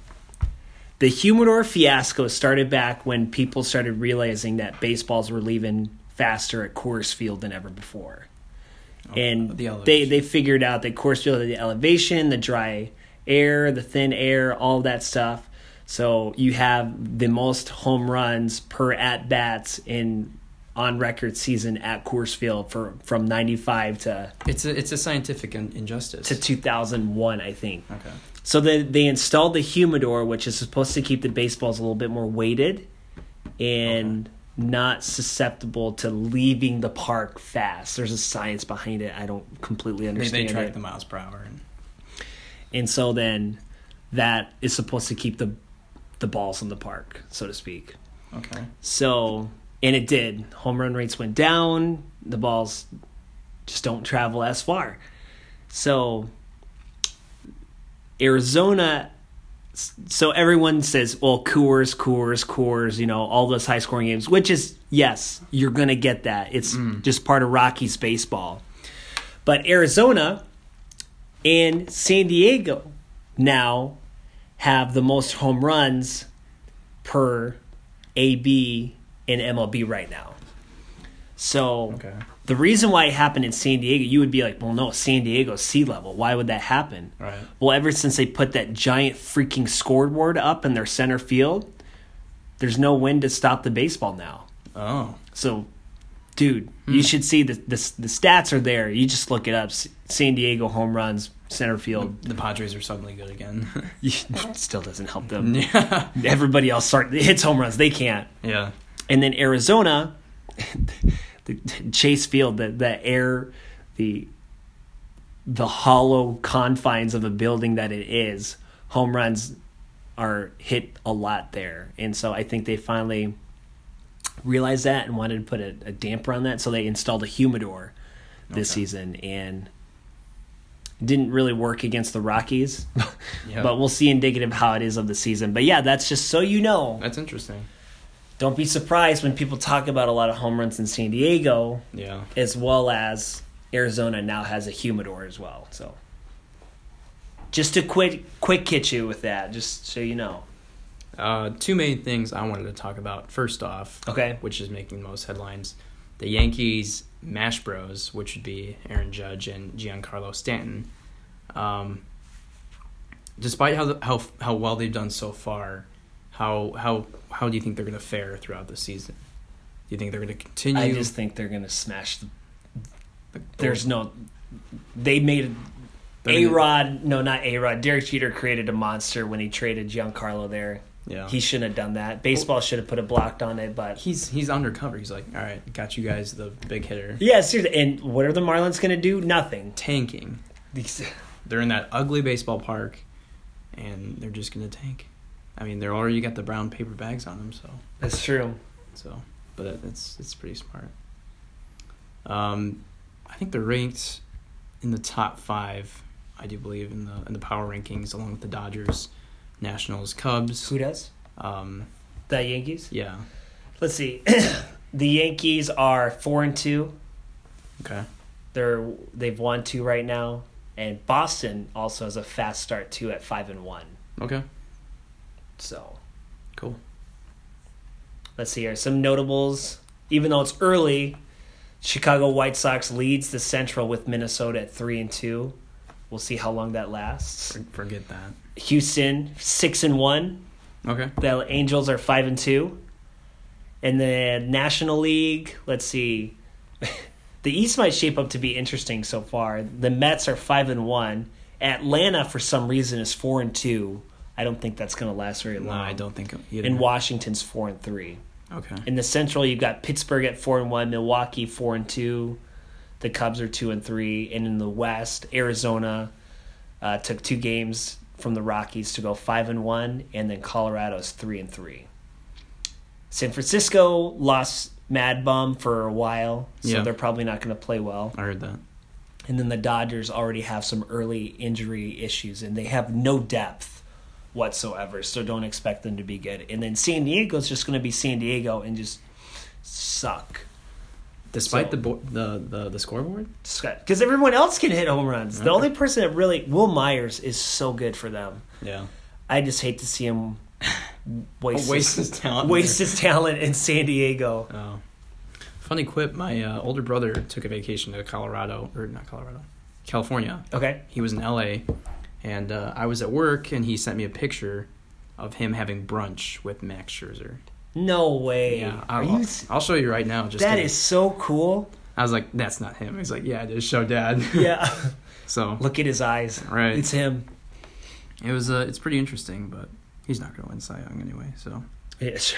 Speaker 1: the humidor fiasco started back when people started realizing that baseballs were leaving faster at Coors Field than ever before oh, and
Speaker 2: the
Speaker 1: they they figured out that Coors Field had the elevation the dry air the thin air all that stuff so you have the most home runs per at bats in on record season at Coors Field for from 95 to
Speaker 2: It's a it's a scientific injustice.
Speaker 1: to 2001 I think
Speaker 2: okay.
Speaker 1: so they they installed the humidor, which is supposed to keep the baseballs a little bit more weighted and not susceptible to leaving the park fast. There's a science behind it. I don't completely
Speaker 2: They,
Speaker 1: understand
Speaker 2: they track
Speaker 1: it.
Speaker 2: the miles per hour. And,
Speaker 1: And so then that is supposed to keep the the balls in the park, so to speak.
Speaker 2: okay.
Speaker 1: So and it did. Home run rates went down. The balls just don't travel as far. So Arizona so everyone says, well, Coors, Coors, Coors, you know, all those high scoring games, which is yes, you're gonna get that. It's mm. just part of Rockies baseball. But Arizona and San Diego now have the most home runs per AB in MLB right now. So
Speaker 2: Okay.
Speaker 1: the reason why it happened in San Diego, you would be like, well, no, San Diego's sea level. Why would that happen?
Speaker 2: Right.
Speaker 1: Well, ever since they put that giant freaking scoreboard up in their center field, there's no wind to stop the baseball now.
Speaker 2: Oh.
Speaker 1: So, dude, you hmm. should see the, the the stats are there. You just look it up. San Diego home runs center field
Speaker 2: The Padres are suddenly good again.
Speaker 1: still doesn't help them.
Speaker 2: yeah.
Speaker 1: Everybody else start hits home runs. They can't.
Speaker 2: Yeah.
Speaker 1: And then Arizona, the Chase Field, the the air, the the hollow confines of a building that it is, home runs are hit a lot there, and so I think they finally realized that and wanted to put a, a damper on that, so they installed a humidor this
Speaker 2: Okay.
Speaker 1: season and didn't really work against the Rockies,
Speaker 2: Yeah.
Speaker 1: but we'll see indicative how it is of the season. But yeah, that's just so you know.
Speaker 2: That's interesting.
Speaker 1: Don't be surprised when people talk about a lot of home runs in San Diego,
Speaker 2: Yeah.
Speaker 1: as well as Arizona now has a humidor as well. So, just to quick quick hit you with that, just so you know.
Speaker 2: Uh, two main things I wanted to talk about. First off,
Speaker 1: Okay.
Speaker 2: which is making most headlines, the Yankees Mash Bros, which would be Aaron Judge and Giancarlo Stanton. Um, despite how the, how how well they've done so far, how how how do you think they're going to fare throughout the season? Do you think they're going to continue?
Speaker 1: I just think they're gonna smash the. There's no. They made a Rod. No, not a Rod. Derek Jeter created a monster when he traded Giancarlo there.
Speaker 2: yeah.
Speaker 1: He shouldn't have done that. Baseball should have put a block on it, but
Speaker 2: he's he's undercover. He's like, all right, got you guys the big hitter.
Speaker 1: yeah, seriously. And what are the Marlins gonna do? Nothing.
Speaker 2: Tanking. They're in that ugly baseball park, and they're just gonna tank. I mean, they're already got the brown paper bags on them, so
Speaker 1: That's true.
Speaker 2: so. But it's it's pretty smart. Um, I think they're ranked in the top five. I do believe in the in the power rankings, along with the Dodgers, Nationals, Cubs.
Speaker 1: Who does?
Speaker 2: Um,
Speaker 1: The Yankees.
Speaker 2: yeah.
Speaker 1: Let's see. the Yankees are four and two.
Speaker 2: Okay.
Speaker 1: They're they've won two right now, and Boston also has a fast start too at five and one.
Speaker 2: Okay.
Speaker 1: So
Speaker 2: Cool.
Speaker 1: let's see here some notables. Even though it's early, Chicago White Sox leads the Central with Minnesota at three and two. We'll see how long that lasts.
Speaker 2: Forget that.
Speaker 1: Houston six and one.
Speaker 2: Okay.
Speaker 1: The Angels are five and two. In the National League, let's see. the East might shape up to be interesting so far. The Mets are five and one. Atlanta, for some reason, is four and two. I don't think that's going to last very long.
Speaker 2: No, I don't think either.
Speaker 1: And Washington's four and three.
Speaker 2: Okay.
Speaker 1: In the Central, you've got Pittsburgh at four and one, Milwaukee four and two, the Cubs are two and three, and in the West, Arizona uh, took two games from the Rockies to go five and one, and then Colorado's three and three. San Francisco lost Mad Bum for a while, so
Speaker 2: Yeah.
Speaker 1: they're probably not going to play well.
Speaker 2: I heard that.
Speaker 1: And then the Dodgers already have some early injury issues, and they have no depth whatsoever. So don't expect them to be good. And then San Diego's just going to be San Diego and just suck.
Speaker 2: Despite
Speaker 1: So-
Speaker 2: the, bo- the the the scoreboard.
Speaker 1: Because everyone else can hit home runs. The only person that really, Wil Myers, is so good for them.
Speaker 2: Yeah.
Speaker 1: I just hate to see him waste,
Speaker 2: Waste his talent.
Speaker 1: waste his talent in San Diego.
Speaker 2: Oh. Funny quip. My uh, older brother took a vacation to Colorado, or not Colorado, California.
Speaker 1: Okay.
Speaker 2: He was in LA, and uh, I was at work, and he sent me a picture of him having brunch with Max Scherzer.
Speaker 1: No way.
Speaker 2: Yeah, I'll,
Speaker 1: you?
Speaker 2: I'll show you right now. Just
Speaker 1: That
Speaker 2: kidding.
Speaker 1: is so cool.
Speaker 2: I was like, that's not him. He's like, yeah, it is. Show dad.
Speaker 1: Yeah.
Speaker 2: so
Speaker 1: Look at his eyes.
Speaker 2: Right.
Speaker 1: It's him.
Speaker 2: it was. Uh, it's pretty interesting, but he's not going to win Cy Young anyway. So
Speaker 1: Yes.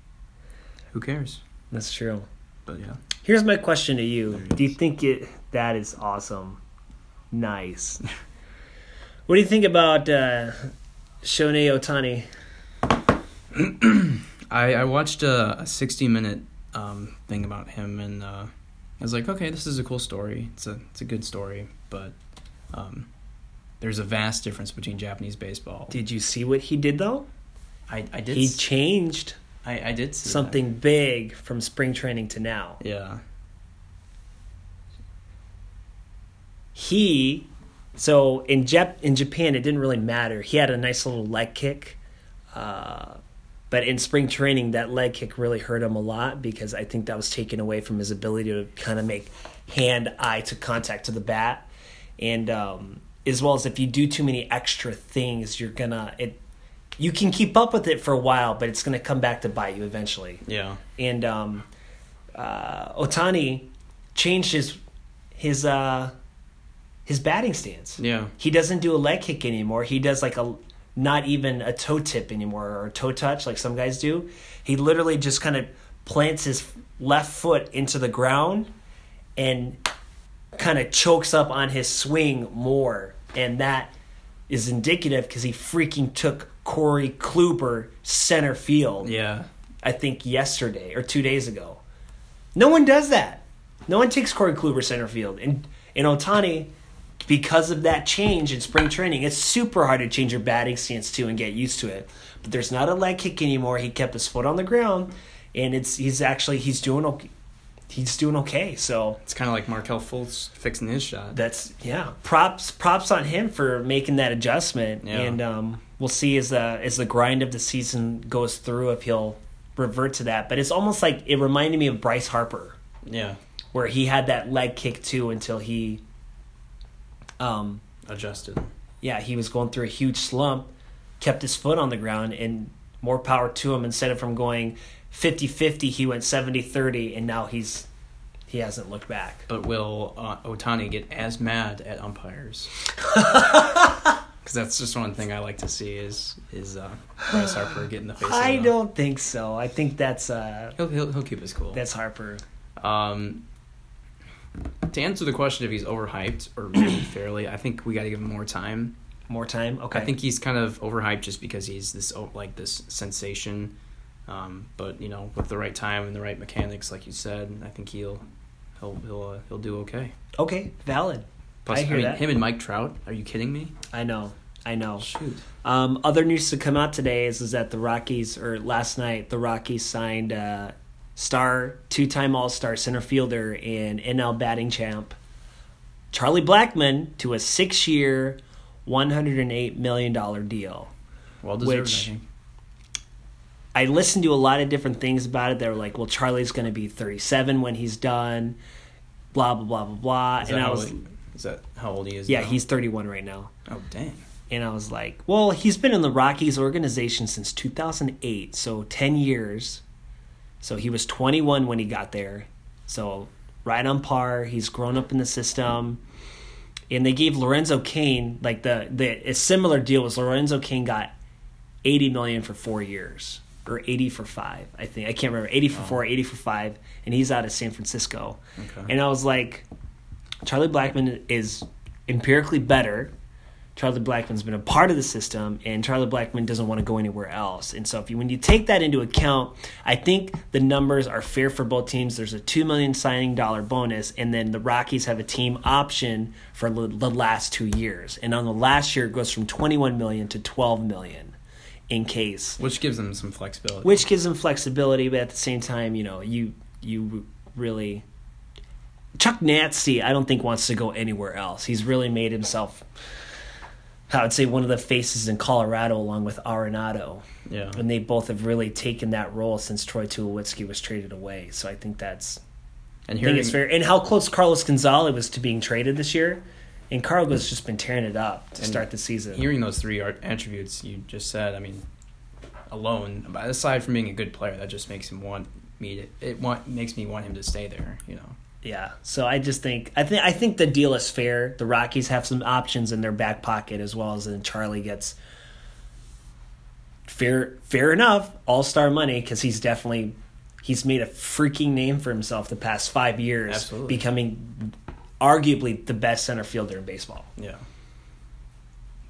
Speaker 2: who cares?
Speaker 1: That's true.
Speaker 2: But yeah.
Speaker 1: Here's my question to you. Do you
Speaker 2: think
Speaker 1: it that is awesome? Nice. what do you think about uh Shohei Otani?
Speaker 2: I, I watched a, a 60 minute um, thing about him and uh, I was like, okay, this is a cool story. It's a it's a good story, but um, there's a vast difference between Japanese baseball.
Speaker 1: Did you see what he did though?
Speaker 2: I, I did
Speaker 1: He
Speaker 2: s-
Speaker 1: changed
Speaker 2: I, I did see that.
Speaker 1: something big from spring training to now.
Speaker 2: Yeah.
Speaker 1: He so in Jap- in Japan it didn't really matter. He had a nice little leg kick. Uh but in spring training, that leg kick really hurt him a lot because I think that was taken away from his ability to kind of make hand eye to contact to the bat, and um, as well as if you do too many extra things, you're gonna it. You can keep up with it for a while, but it's gonna come back to bite you eventually.
Speaker 2: Yeah.
Speaker 1: And um, uh, Otani changed his his uh, his batting stance.
Speaker 2: Yeah.
Speaker 1: He doesn't do a leg kick anymore. He does like a not even a toe tip anymore or a toe touch like some guys do. He literally just kind of plants his left foot into the ground and kind of chokes up on his swing more. And that is indicative because he freaking took Corey Kluber center field.
Speaker 2: Yeah.
Speaker 1: I think yesterday or two days ago. No one does that. No one takes Corey Kluber center field. And in Otani, because of that change in spring training, it's super hard to change your batting stance too and get used to it. But there's not a leg kick anymore. He kept his foot on the ground, and it's he's actually he's doing okay. He's doing okay. So
Speaker 2: It's kind of like Markelle Fultz fixing his shot.
Speaker 1: that's yeah. Props props on him for making that adjustment.
Speaker 2: Yeah.
Speaker 1: And um, we'll see as the as the grind of the season goes through if he'll revert to that. But it's almost like it reminded me of Bryce Harper,
Speaker 2: yeah.
Speaker 1: where he had that leg kick too until he, um,
Speaker 2: Adjusted.
Speaker 1: yeah, he was going through a huge slump, kept his foot on the ground, and more power to him. Instead of from going 50-50, he went 70-30 and now he's he hasn't looked back.
Speaker 2: But will uh, Otani get as mad at umpires? Because that's just one thing I like to see is is uh, Bryce Harper get in the face.
Speaker 1: I don't think so. I think that's uh
Speaker 2: He'll, he'll he'll keep his cool.
Speaker 1: that's Harper.
Speaker 2: Um, to answer the question if he's overhyped or really fairly, I think we got to give him more time.
Speaker 1: More time. Okay.
Speaker 2: I think he's kind of overhyped just because he's this like this sensation. Um, but you know, with the right time and the right mechanics, like you said, I think he'll he'll he'll uh, he'll do okay.
Speaker 1: okay, valid.
Speaker 2: Plus,
Speaker 1: I hear
Speaker 2: mean,
Speaker 1: that.
Speaker 2: him and Mike Trout. Are you kidding me?
Speaker 1: I know. I know.
Speaker 2: Shoot.
Speaker 1: Um, other news to come out today is, is that the Rockies, or last night, the Rockies signed uh, star, two time All Star center fielder and NL batting champ, Charlie Blackmon, to a six year, $108 million deal.
Speaker 2: Well deserved.
Speaker 1: Which-
Speaker 2: I.
Speaker 1: I listened to a lot of different things about it. They were like, well, Charlie's going to be 37 when he's done, blah, blah, blah, blah, blah.
Speaker 2: Is
Speaker 1: And I was,
Speaker 2: old, is that how old he is?
Speaker 1: yeah,
Speaker 2: now?
Speaker 1: he's 31 right now.
Speaker 2: Oh dang.
Speaker 1: And I was like, well, he's been in the Rockies organization since 2008, so 10 years. So he was 21 when he got there. So right on par. He's grown up in the system. And they gave Lorenzo Cain like the the a similar deal was Lorenzo Cain got 80 million for 4 years or 80 for 5, I think. I can't remember. 80 for 4, 80 for 5, and he's out of San Francisco.
Speaker 2: Okay.
Speaker 1: And I was like Charlie Blackmon is empirically better. Charlie Blackmon's been a part of the system, and Charlie Blackmon doesn't want to go anywhere else. And so, if you when you take that into account, I think the numbers are fair for both teams. There's a two million signing dollar bonus, and then the Rockies have a team option for the the last two years. And on the last year, it goes from 21 million to 12 million, in case
Speaker 2: Which gives them some flexibility.
Speaker 1: which gives them flexibility, but at the same time, you know, you you really Chuck Nazty, I don't think wants to go anywhere else. He's really made himself, I would say, one of the faces in Colorado, along with Arenado,
Speaker 2: yeah.
Speaker 1: and they both have really taken that role since Troy Tulowitzki was traded away. So I think that's
Speaker 2: And
Speaker 1: I think it's fair. And how close Carlos Gonzalez was to being traded this year, and Carlos just been tearing it up to start the season.
Speaker 2: hearing those three attributes you just said, I mean, alone, but aside from being a good player, that just makes him want me to. It want makes me want him to stay there. You know.
Speaker 1: Yeah. So I just think I think I think the deal is fair. The Rockies have some options in their back pocket as well as then Charlie gets fair fair enough all star money because he's definitely he's made a freaking name for himself the past five years,
Speaker 2: Absolutely.
Speaker 1: becoming arguably the best center fielder in baseball.
Speaker 2: Yeah.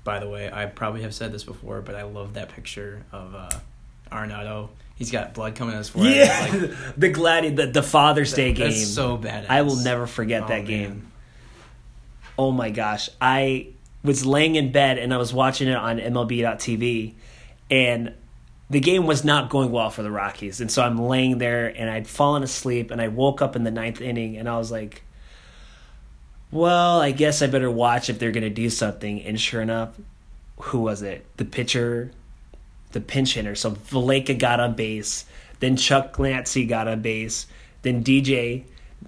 Speaker 2: By the way, I probably have said this before, but I love that picture of uh, Arenado. He's got blood coming out of his forehead.
Speaker 1: Yeah,
Speaker 2: like,
Speaker 1: the gladi the, the Father's Day game.
Speaker 2: That's so badass.
Speaker 1: I will never forget
Speaker 2: Oh,
Speaker 1: that
Speaker 2: man.
Speaker 1: game. Oh my gosh. I was laying in bed and I was watching it on MLB.tv and the game was not going well for the Rockies. And so I'm laying there and I'd fallen asleep and I woke up in the ninth inning and I was like, well, I guess I better watch if they're going to do something. And sure enough, who was it? The pitcher, the pinch hitter. So Valaika got on base. Then Chuck Clancy got on base. Then DJ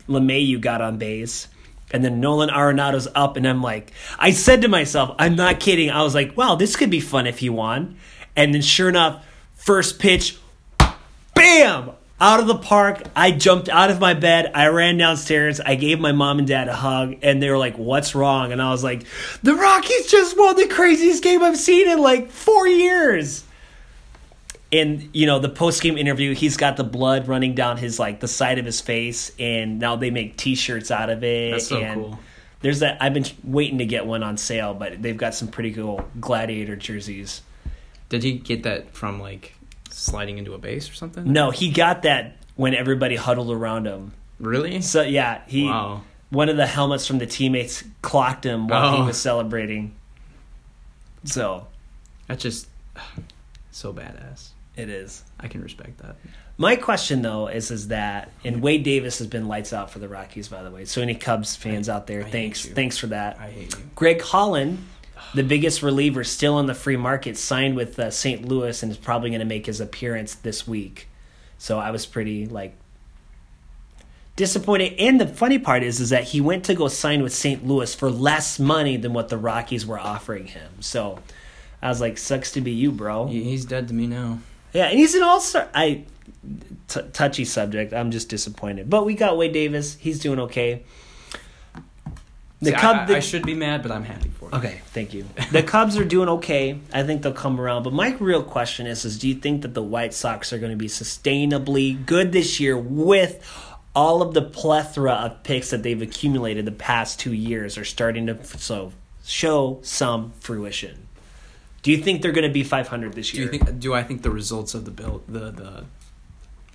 Speaker 1: LeMahieu got on base. And then Nolan Arenado's up. And I'm like, I said to myself, I'm not kidding. I was like, wow, this could be fun if he won. And then sure enough, first pitch, bam! Out of the park. I jumped out of my bed. I ran downstairs. I gave my mom and dad a hug, and they were like, What's wrong? And I was like, The Rockies just won the craziest game I've seen in like four years. And you know the post game interview, he's got the blood running down his like the side of his face, and now they make T-shirts out of it.
Speaker 2: That's so
Speaker 1: and
Speaker 2: cool.
Speaker 1: There's that. I've been waiting to get one on sale, but they've got some pretty cool gladiator jerseys.
Speaker 2: Did he get that from like sliding into a base or something?
Speaker 1: No, he got that when everybody huddled around him.
Speaker 2: Really?
Speaker 1: So yeah, he
Speaker 2: Wow.
Speaker 1: one of the helmets from the teammates clocked him while he
Speaker 2: Oh.
Speaker 1: was celebrating. So
Speaker 2: That's just so badass.
Speaker 1: It is.
Speaker 2: I can respect that.
Speaker 1: My question though is is that and Wade Davis has been lights out for the Rockies by the way. So any Cubs fans out there,
Speaker 2: I
Speaker 1: thanks thanks for that.
Speaker 2: I hate you.
Speaker 1: Greg Holland, the biggest reliever still on the free market, signed with uh, St. Louis and is probably going to make his appearance this week. So I was pretty like disappointed. And the funny part is, is that he went to go sign with St. Louis for less money than what the Rockies were offering him. So I was like, sucks to be you, bro.
Speaker 2: He's dead to me now.
Speaker 1: Yeah, and he's an all star. I t- touchy subject. I'm just disappointed, but we got Wade Davis. He's doing okay.
Speaker 2: The See,
Speaker 1: Cub.
Speaker 2: I,
Speaker 1: the-
Speaker 2: I should be mad, but I'm happy for it.
Speaker 1: Okay, thank you. The Cubs are doing okay. I think they'll come around. But my real question is: Is do you think that the White Sox are going to be sustainably good this year with all of the plethora of picks that they've accumulated the past two years are starting to so show some fruition? Do you think they're going to be 500 this
Speaker 2: Do
Speaker 1: year?
Speaker 2: you think? Do I think the results of the build, the the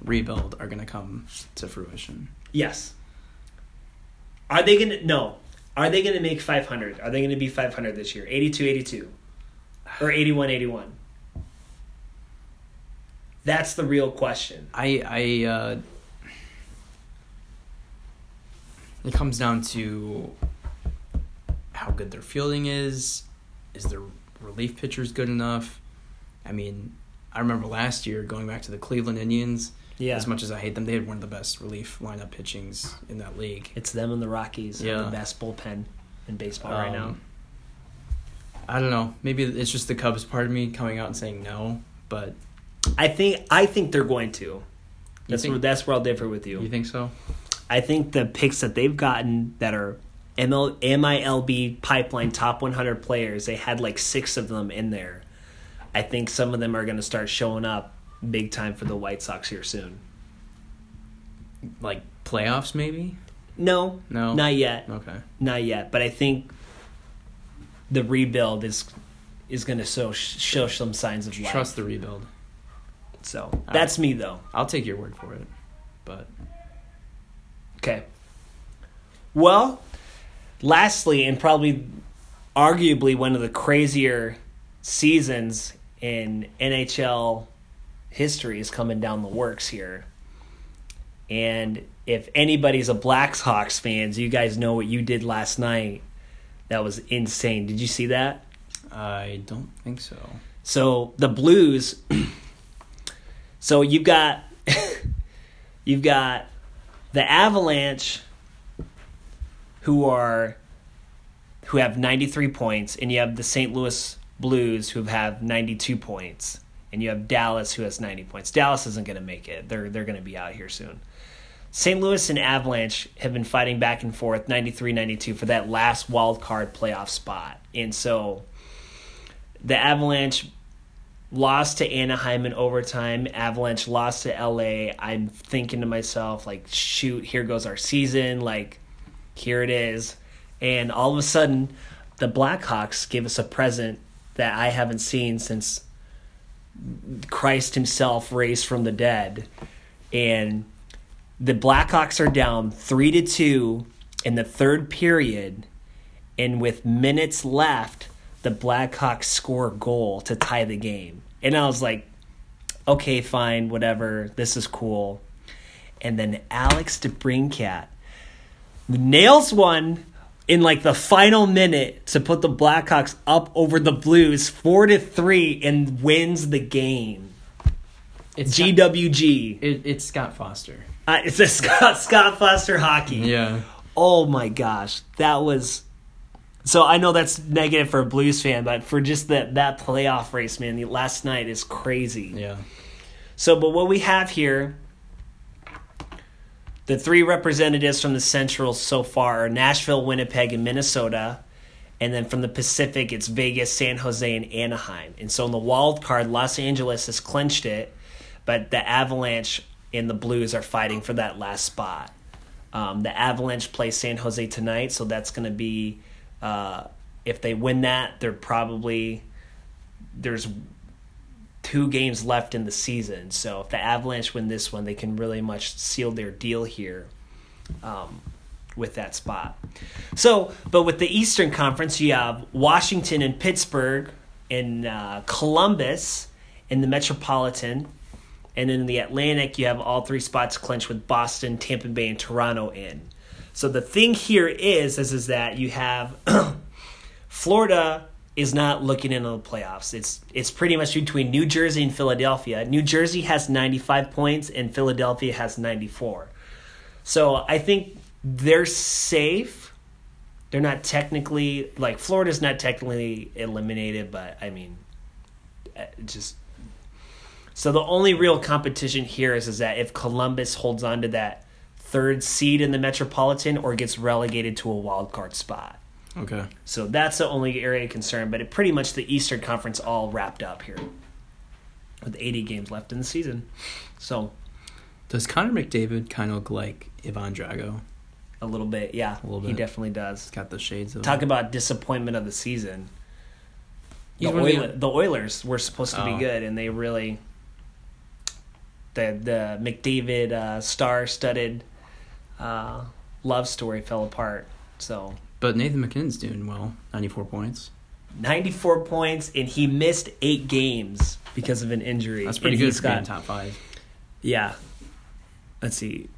Speaker 2: rebuild, are going to come to fruition?
Speaker 1: Yes. Are they going to no? Are they going to make 500? Are they going to be 500 this year? 82 82 or 81 81? That's the real question.
Speaker 2: I I uh, it comes down to how good their fielding is. Is their relief pitchers good enough? I mean, I remember last year going back to the Cleveland Indians.
Speaker 1: Yeah.
Speaker 2: As much as I hate them, they had one of the best relief lineup pitchings in that league.
Speaker 1: It's them and the Rockies. Yeah. The best bullpen in baseball right now.
Speaker 2: Um, I don't know. Maybe it's just the Cubs part of me coming out and saying no, but
Speaker 1: I think I think they're going to. That's
Speaker 2: think-
Speaker 1: where that's where I'll differ with you.
Speaker 2: you think so?
Speaker 1: I think the picks that they've gotten that are ML, MILB pipeline top 100 players, they had like six of them in there. I think some of them are going to start showing up big time for the White Sox here soon.
Speaker 2: Like playoffs, maybe?
Speaker 1: No,
Speaker 2: No.
Speaker 1: not yet,
Speaker 2: Okay.
Speaker 1: not yet. But I think the rebuild is is going to show show some signs of life.
Speaker 2: Trust the rebuild.
Speaker 1: So that's me though.
Speaker 2: I'll take your word for it. But
Speaker 1: Okay. Well, lastly, and probably arguably one of the crazier seasons in NHL history is coming down the works here. And if anybody's a Blackhawks fans, you guys know what you did last night. That was insane. Did you see that?
Speaker 2: I don't think so.
Speaker 1: So the Blues. so you've got you've got the Avalanche, who are who have ninety three points, and you have the St. Louis Blues who have ninety two points, and you have Dallas who has ninety points. Dallas isn't going to make it. They're they're going to be out here soon. St. Louis and Avalanche have been fighting back and forth 93-92 for that last wild card playoff spot. And so the Avalanche lost to Anaheim in overtime. Avalanche lost to LA. I'm thinking to myself, like, shoot, here goes our season. Like, here it is. And all of a sudden, the Blackhawks give us a present that I haven't seen since Christ himself raised from the dead. And the Blackhawks are down three to two in the third period, and with minutes left, the Blackhawks score a goal to tie the game. And I was like, okay, fine, whatever, this is cool. And then Alex DeBrincat nails one in like the final minute to put the Blackhawks up over the Blues four to three and wins the game.
Speaker 2: It's
Speaker 1: GWG.
Speaker 2: It, it's Scott Foster.
Speaker 1: Uh, it's a Scott Scott Foster hockey.
Speaker 2: Yeah.
Speaker 1: Oh my gosh, that was. So I know that's negative for a Blues fan, but for just that that playoff race, man, the last night is crazy.
Speaker 2: Yeah.
Speaker 1: So, but what we have here, the three representatives from the Central so far are Nashville, Winnipeg, and Minnesota. And then from the Pacific, it's Vegas, San Jose, and Anaheim. And so in the wild card, Los Angeles has clinched it, but the Avalanche and the Blues are fighting for that last spot. Um, the Avalanche play San Jose tonight, so that's going to be uh, if they win that, they're probably there's two games left in the season. So if the Avalanche win this one, they can really much seal their deal here um, with that spot. So, but with the Eastern Conference, you have Washington and Pittsburgh, and uh, Columbus in the Metropolitan. And then in the Atlantic, you have all three spots clinched with Boston, Tampa Bay, and Toronto in. So the thing here is, is, is that you have Florida is not looking into the playoffs. It's it's pretty much between New Jersey and Philadelphia. New Jersey has 95 points and Philadelphia has 94. So I think they're safe. They're not technically like Florida's not technically eliminated, but I mean, uh, just So the only real competition here is is that if Columbus holds on to that third seed in the Metropolitan or gets relegated to a wild card spot.
Speaker 2: Okay.
Speaker 1: So that's the only area of concern, but it pretty much the Eastern Conference all wrapped up here with 80 games left in the season. So
Speaker 2: Does Connor McDavid kind of look like Ivan Drago?
Speaker 1: a little bit, yeah,
Speaker 2: A little bit.
Speaker 1: he definitely does.
Speaker 2: It's got the shades of.
Speaker 1: Talk about disappointment of the season. The,
Speaker 2: He's
Speaker 1: Oil- the Oilers were supposed to be
Speaker 2: Oh.
Speaker 1: good, and they really the the McDavid uh, star-studded uh, love story fell apart. So
Speaker 2: But Nathan MacKinnon's doing well. 94 points.
Speaker 1: 94 points, and he missed eight games because of an injury.
Speaker 2: That's pretty
Speaker 1: And
Speaker 2: good
Speaker 1: he's got
Speaker 2: top five.
Speaker 1: yeah. Let's see,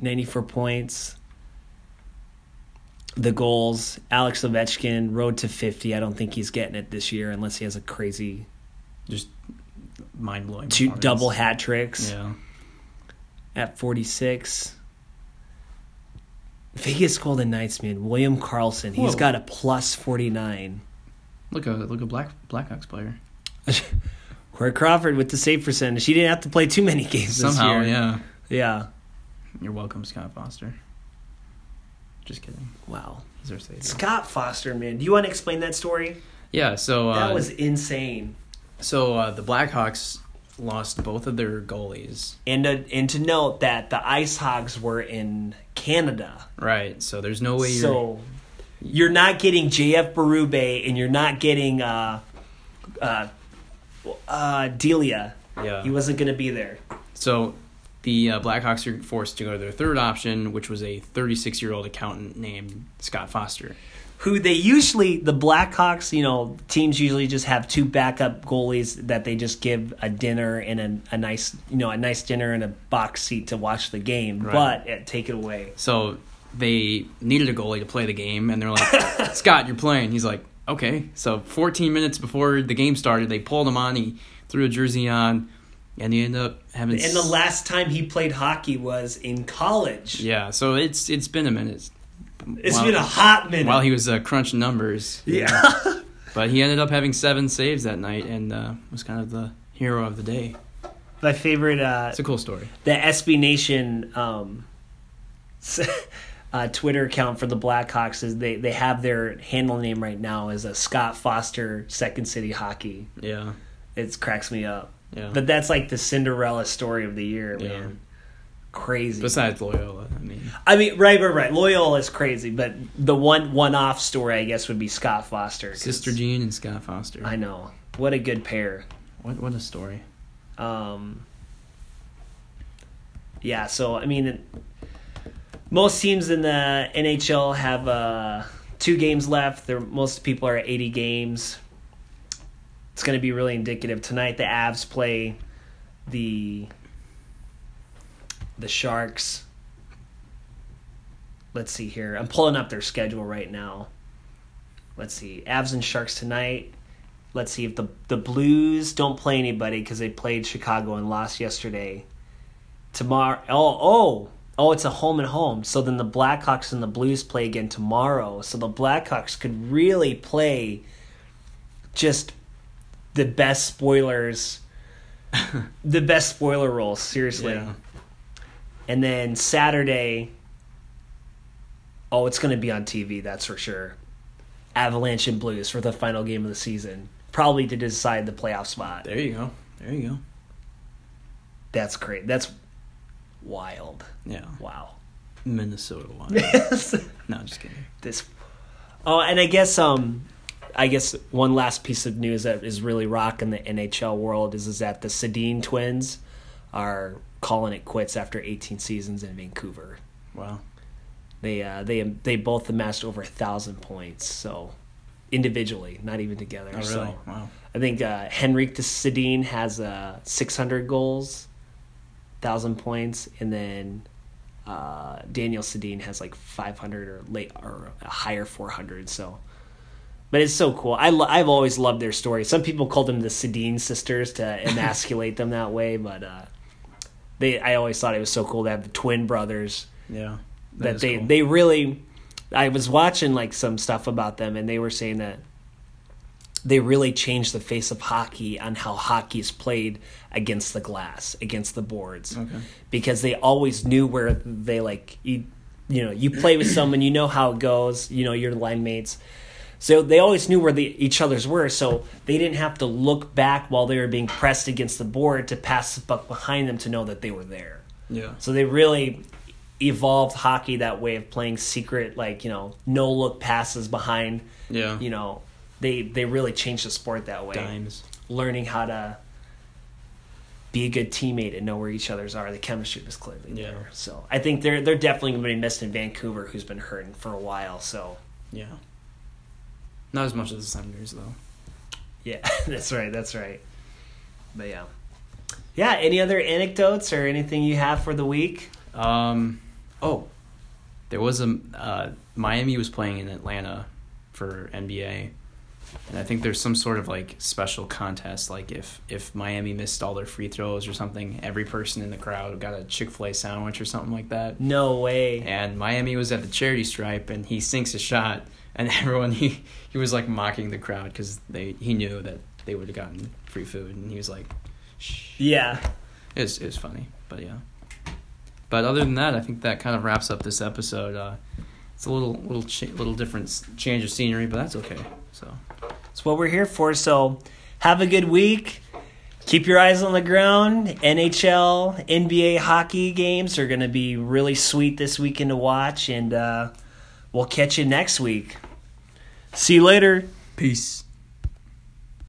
Speaker 1: 94 points. The goals, Alex Ovechkin, road to 50. I don't think he's getting it this year unless he has a crazy
Speaker 2: Just mind blowing.
Speaker 1: two double hat tricks
Speaker 2: Yeah.
Speaker 1: at 46. Vegas Golden Knights man, William Karlsson. He's
Speaker 2: Whoa.
Speaker 1: got a plus 49.
Speaker 2: Look a look a black Blackhawks player.
Speaker 1: Corey Crawford with the save percentage. He didn't have to play too many games
Speaker 2: Somehow,
Speaker 1: this year.
Speaker 2: yeah.
Speaker 1: Yeah.
Speaker 2: You're welcome, Scott Foster. Just kidding.
Speaker 1: Wow.
Speaker 2: He's our savior.
Speaker 1: Scott Foster, man. Do you want to explain that story?
Speaker 2: Yeah. So uh,
Speaker 1: That was insane.
Speaker 2: so uh, the Blackhawks lost both of their goalies.
Speaker 1: And to, and to note that the Ice Hogs were in Canada.
Speaker 2: Right. So there's no way you're.
Speaker 1: So you're not getting JF Berube and you're not getting uh, uh, uh, Delia.
Speaker 2: yeah.
Speaker 1: He wasn't going to be there.
Speaker 2: So the uh, Blackhawks are forced to go to their third option, which was a 36 year old accountant named Scott Foster.
Speaker 1: Who they usually, the Blackhawks, you know, teams usually just have two backup goalies that they just give a dinner and a, a nice, you know, a nice dinner and a box seat to watch the game.
Speaker 2: Right.
Speaker 1: But uh, take it away.
Speaker 2: So they needed a goalie to play the game, and they're like, Scott, you're playing. He's like, okay. So 14 minutes before the game started, they pulled him on. He threw a jersey on, and he ended up having.
Speaker 1: And the last time he played hockey was in college.
Speaker 2: yeah, so it's it's been a minute.
Speaker 1: It's
Speaker 2: While-
Speaker 1: been a hot minute.
Speaker 2: While he was uh, crunching numbers.
Speaker 1: yeah.
Speaker 2: But he ended up having seven saves that night, and uh, was kind of the hero of the day.
Speaker 1: My favorite uh,
Speaker 2: It's a cool story.
Speaker 1: the SB Nation um, uh, Twitter account for the Blackhawks is they, they have their handle name right now as a Scott Foster Second City Hockey.
Speaker 2: Yeah,
Speaker 1: It cracks me up.
Speaker 2: yeah.
Speaker 1: But that's like the Cinderella story of the year, man. Yeah. Crazy.
Speaker 2: Besides Loyola, I mean,
Speaker 1: I mean, right, right, right. Loyola is crazy, but the one one off story, I guess, would be Scott Foster,
Speaker 2: Sister Jean and Scott Foster.
Speaker 1: I know. What a good pair.
Speaker 2: What what a story.
Speaker 1: Um, yeah, so I mean, most teams in the NHL have uh, two games left. There, most people are at 80 games. It's going to be really indicative tonight. The Avs play the the Sharks. Let's see here. I'm pulling up their schedule right now. Let's see. Avs and Sharks tonight. Let's see if the the Blues don't play anybody because they played Chicago and lost yesterday. Tomorrow, oh oh oh, it's a home and home. So then the Blackhawks and the Blues play again tomorrow. So the Blackhawks could really play just the best spoilers, the best spoiler role. Seriously.
Speaker 2: Yeah.
Speaker 1: And then Saturday, oh, it's going to be on TV, that's for sure. Avalanche and Blues for the final game of the season, probably to decide the playoff spot.
Speaker 2: There you go. There you go.
Speaker 1: That's great. That's wild.
Speaker 2: Yeah.
Speaker 1: Wow.
Speaker 2: Minnesota won. no, I'm just kidding.
Speaker 1: this. Oh, and I guess um, I guess one last piece of news that is really rocking the NHL world is is that the Sedin twins are calling it quits after 18 seasons in Vancouver.
Speaker 2: Wow.
Speaker 1: They uh, they they both amassed over a thousand points. So individually, not even together.
Speaker 2: Oh, really?
Speaker 1: So
Speaker 2: Wow.
Speaker 1: I think uh, Henrik de Sedin has uh, 600 goals, thousand points, and then uh, Daniel Sedin has like 500 or late or a higher 400. So. But it's so cool. I lo- I've always loved their story. Some people called them the Sedin sisters to emasculate them that way, but uh, they I always thought it was so cool to have the twin brothers
Speaker 2: Yeah.
Speaker 1: that, they
Speaker 2: cool.
Speaker 1: they really I was watching like some stuff about them and they were saying that they really changed the face of hockey on how hockey is played against the glass, against the boards.
Speaker 2: Okay.
Speaker 1: Because they always knew where they like you you know, you play with someone, you know how it goes, you know, your line mates. So they always knew where the, each other's were, so they didn't have to look back while they were being pressed against the board to pass the puck behind them to know that they were there.
Speaker 2: Yeah.
Speaker 1: So they really evolved hockey that way of playing secret, like you know, no look passes behind.
Speaker 2: Yeah.
Speaker 1: You know, they they really changed the sport that way.
Speaker 2: Dimes.
Speaker 1: Learning how to be a good teammate and know where each other's are. The chemistry was clearly
Speaker 2: Yeah.
Speaker 1: there. So I think they're they're definitely going to be missed in Vancouver, who's been hurting for a while. So
Speaker 2: Yeah. Not as much as the Senators though.
Speaker 1: yeah, that's right. That's right. But yeah, yeah. Any other anecdotes or anything you have for the week?
Speaker 2: Um, oh, there was a uh, Miami was playing in Atlanta for NBA, and I think there's some sort of like special contest. Like if if Miami missed all their free throws or something, every person in the crowd got a Chick Fil A sandwich or something like that.
Speaker 1: No way.
Speaker 2: And Miami was at the charity stripe, and he sinks a shot, and everyone he he was like mocking the crowd because they he knew that they would have gotten free food, and he was like, Shh.
Speaker 1: Yeah.
Speaker 2: It was, it was funny, but yeah. But other than that, I think that kind of wraps up this episode. Uh, it's a little little cha- little different change of scenery, but that's okay. So
Speaker 1: That's what we're here for. So have a good week. Keep your eyes on the ground. NHL, NBA hockey games are going to be really sweet this weekend to watch, and uh, we'll catch you next week. See you later.
Speaker 2: peace.